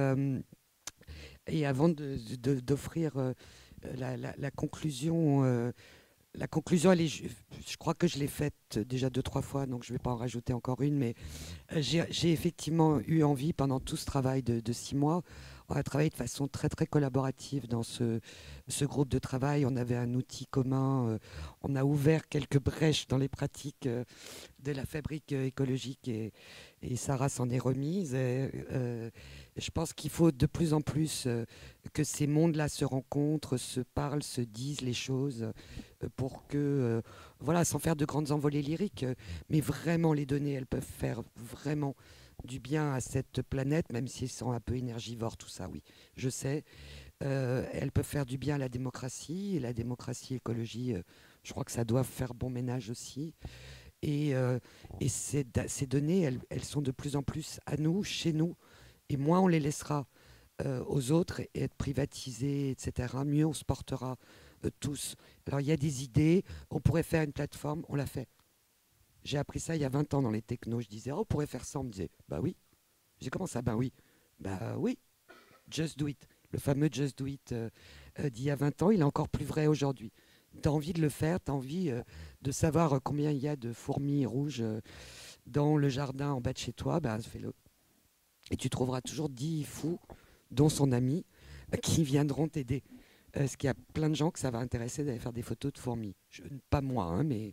Speaker 3: et avant d'offrir la, conclusion, euh, la conclusion, je, crois que je l'ai faite déjà deux, trois fois, donc je ne vais pas en rajouter encore une, mais euh, j'ai effectivement eu envie pendant tout ce travail de, six mois, on a travaillé de façon très très collaborative dans ce, groupe de travail. On avait un outil commun. Euh, on a ouvert quelques brèches dans les pratiques de la fabrique écologique et, et Sarah s'en est remise. Et, je pense qu'il faut de plus en plus euh, que ces mondes-là se rencontrent, se parlent, se disent les choses euh, pour que, euh, voilà, sans faire de grandes envolées lyriques, mais vraiment les données, elles peuvent faire vraiment du bien à cette planète, même si elles sont un peu énergivores, tout ça, oui, je sais. elles peuvent faire du bien à la démocratie, et la démocratie, écologie, je crois que ça doit faire bon ménage aussi. Et, et ces, données, elles, sont de plus en plus à nous, chez nous, et moins on les laissera euh, aux autres et être privatisés, etc., mieux on se portera euh, tous. Alors il y a des idées, on pourrait faire une plateforme, on l'a fait. J'ai appris ça il y a 20 ans dans les technos. Je disais, oh, on pourrait faire ça. On me disait, bah oui. J'ai comment ça Bah oui? Bah oui. Just do it. Le fameux Just do it euh, d'il y a 20 ans, il est encore plus vrai aujourd'hui. Tu as envie de le faire, tu as envie de savoir combien il y a de fourmis rouges dans le jardin en bas de chez toi, bah fais-le. Et tu trouveras toujours dix fous, dont son ami, qui viendront t'aider. Parce qu'il y a plein de gens que ça va intéresser d'aller faire des photos de fourmis. pas moi, hein, mais.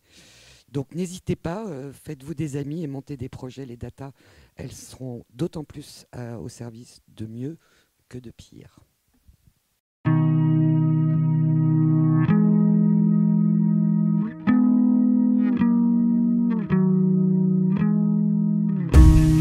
Speaker 3: Donc n'hésitez pas, euh, faites-vous des amis et montez des projets. Les datas, elles seront d'autant plus euh, au service de mieux que de pire.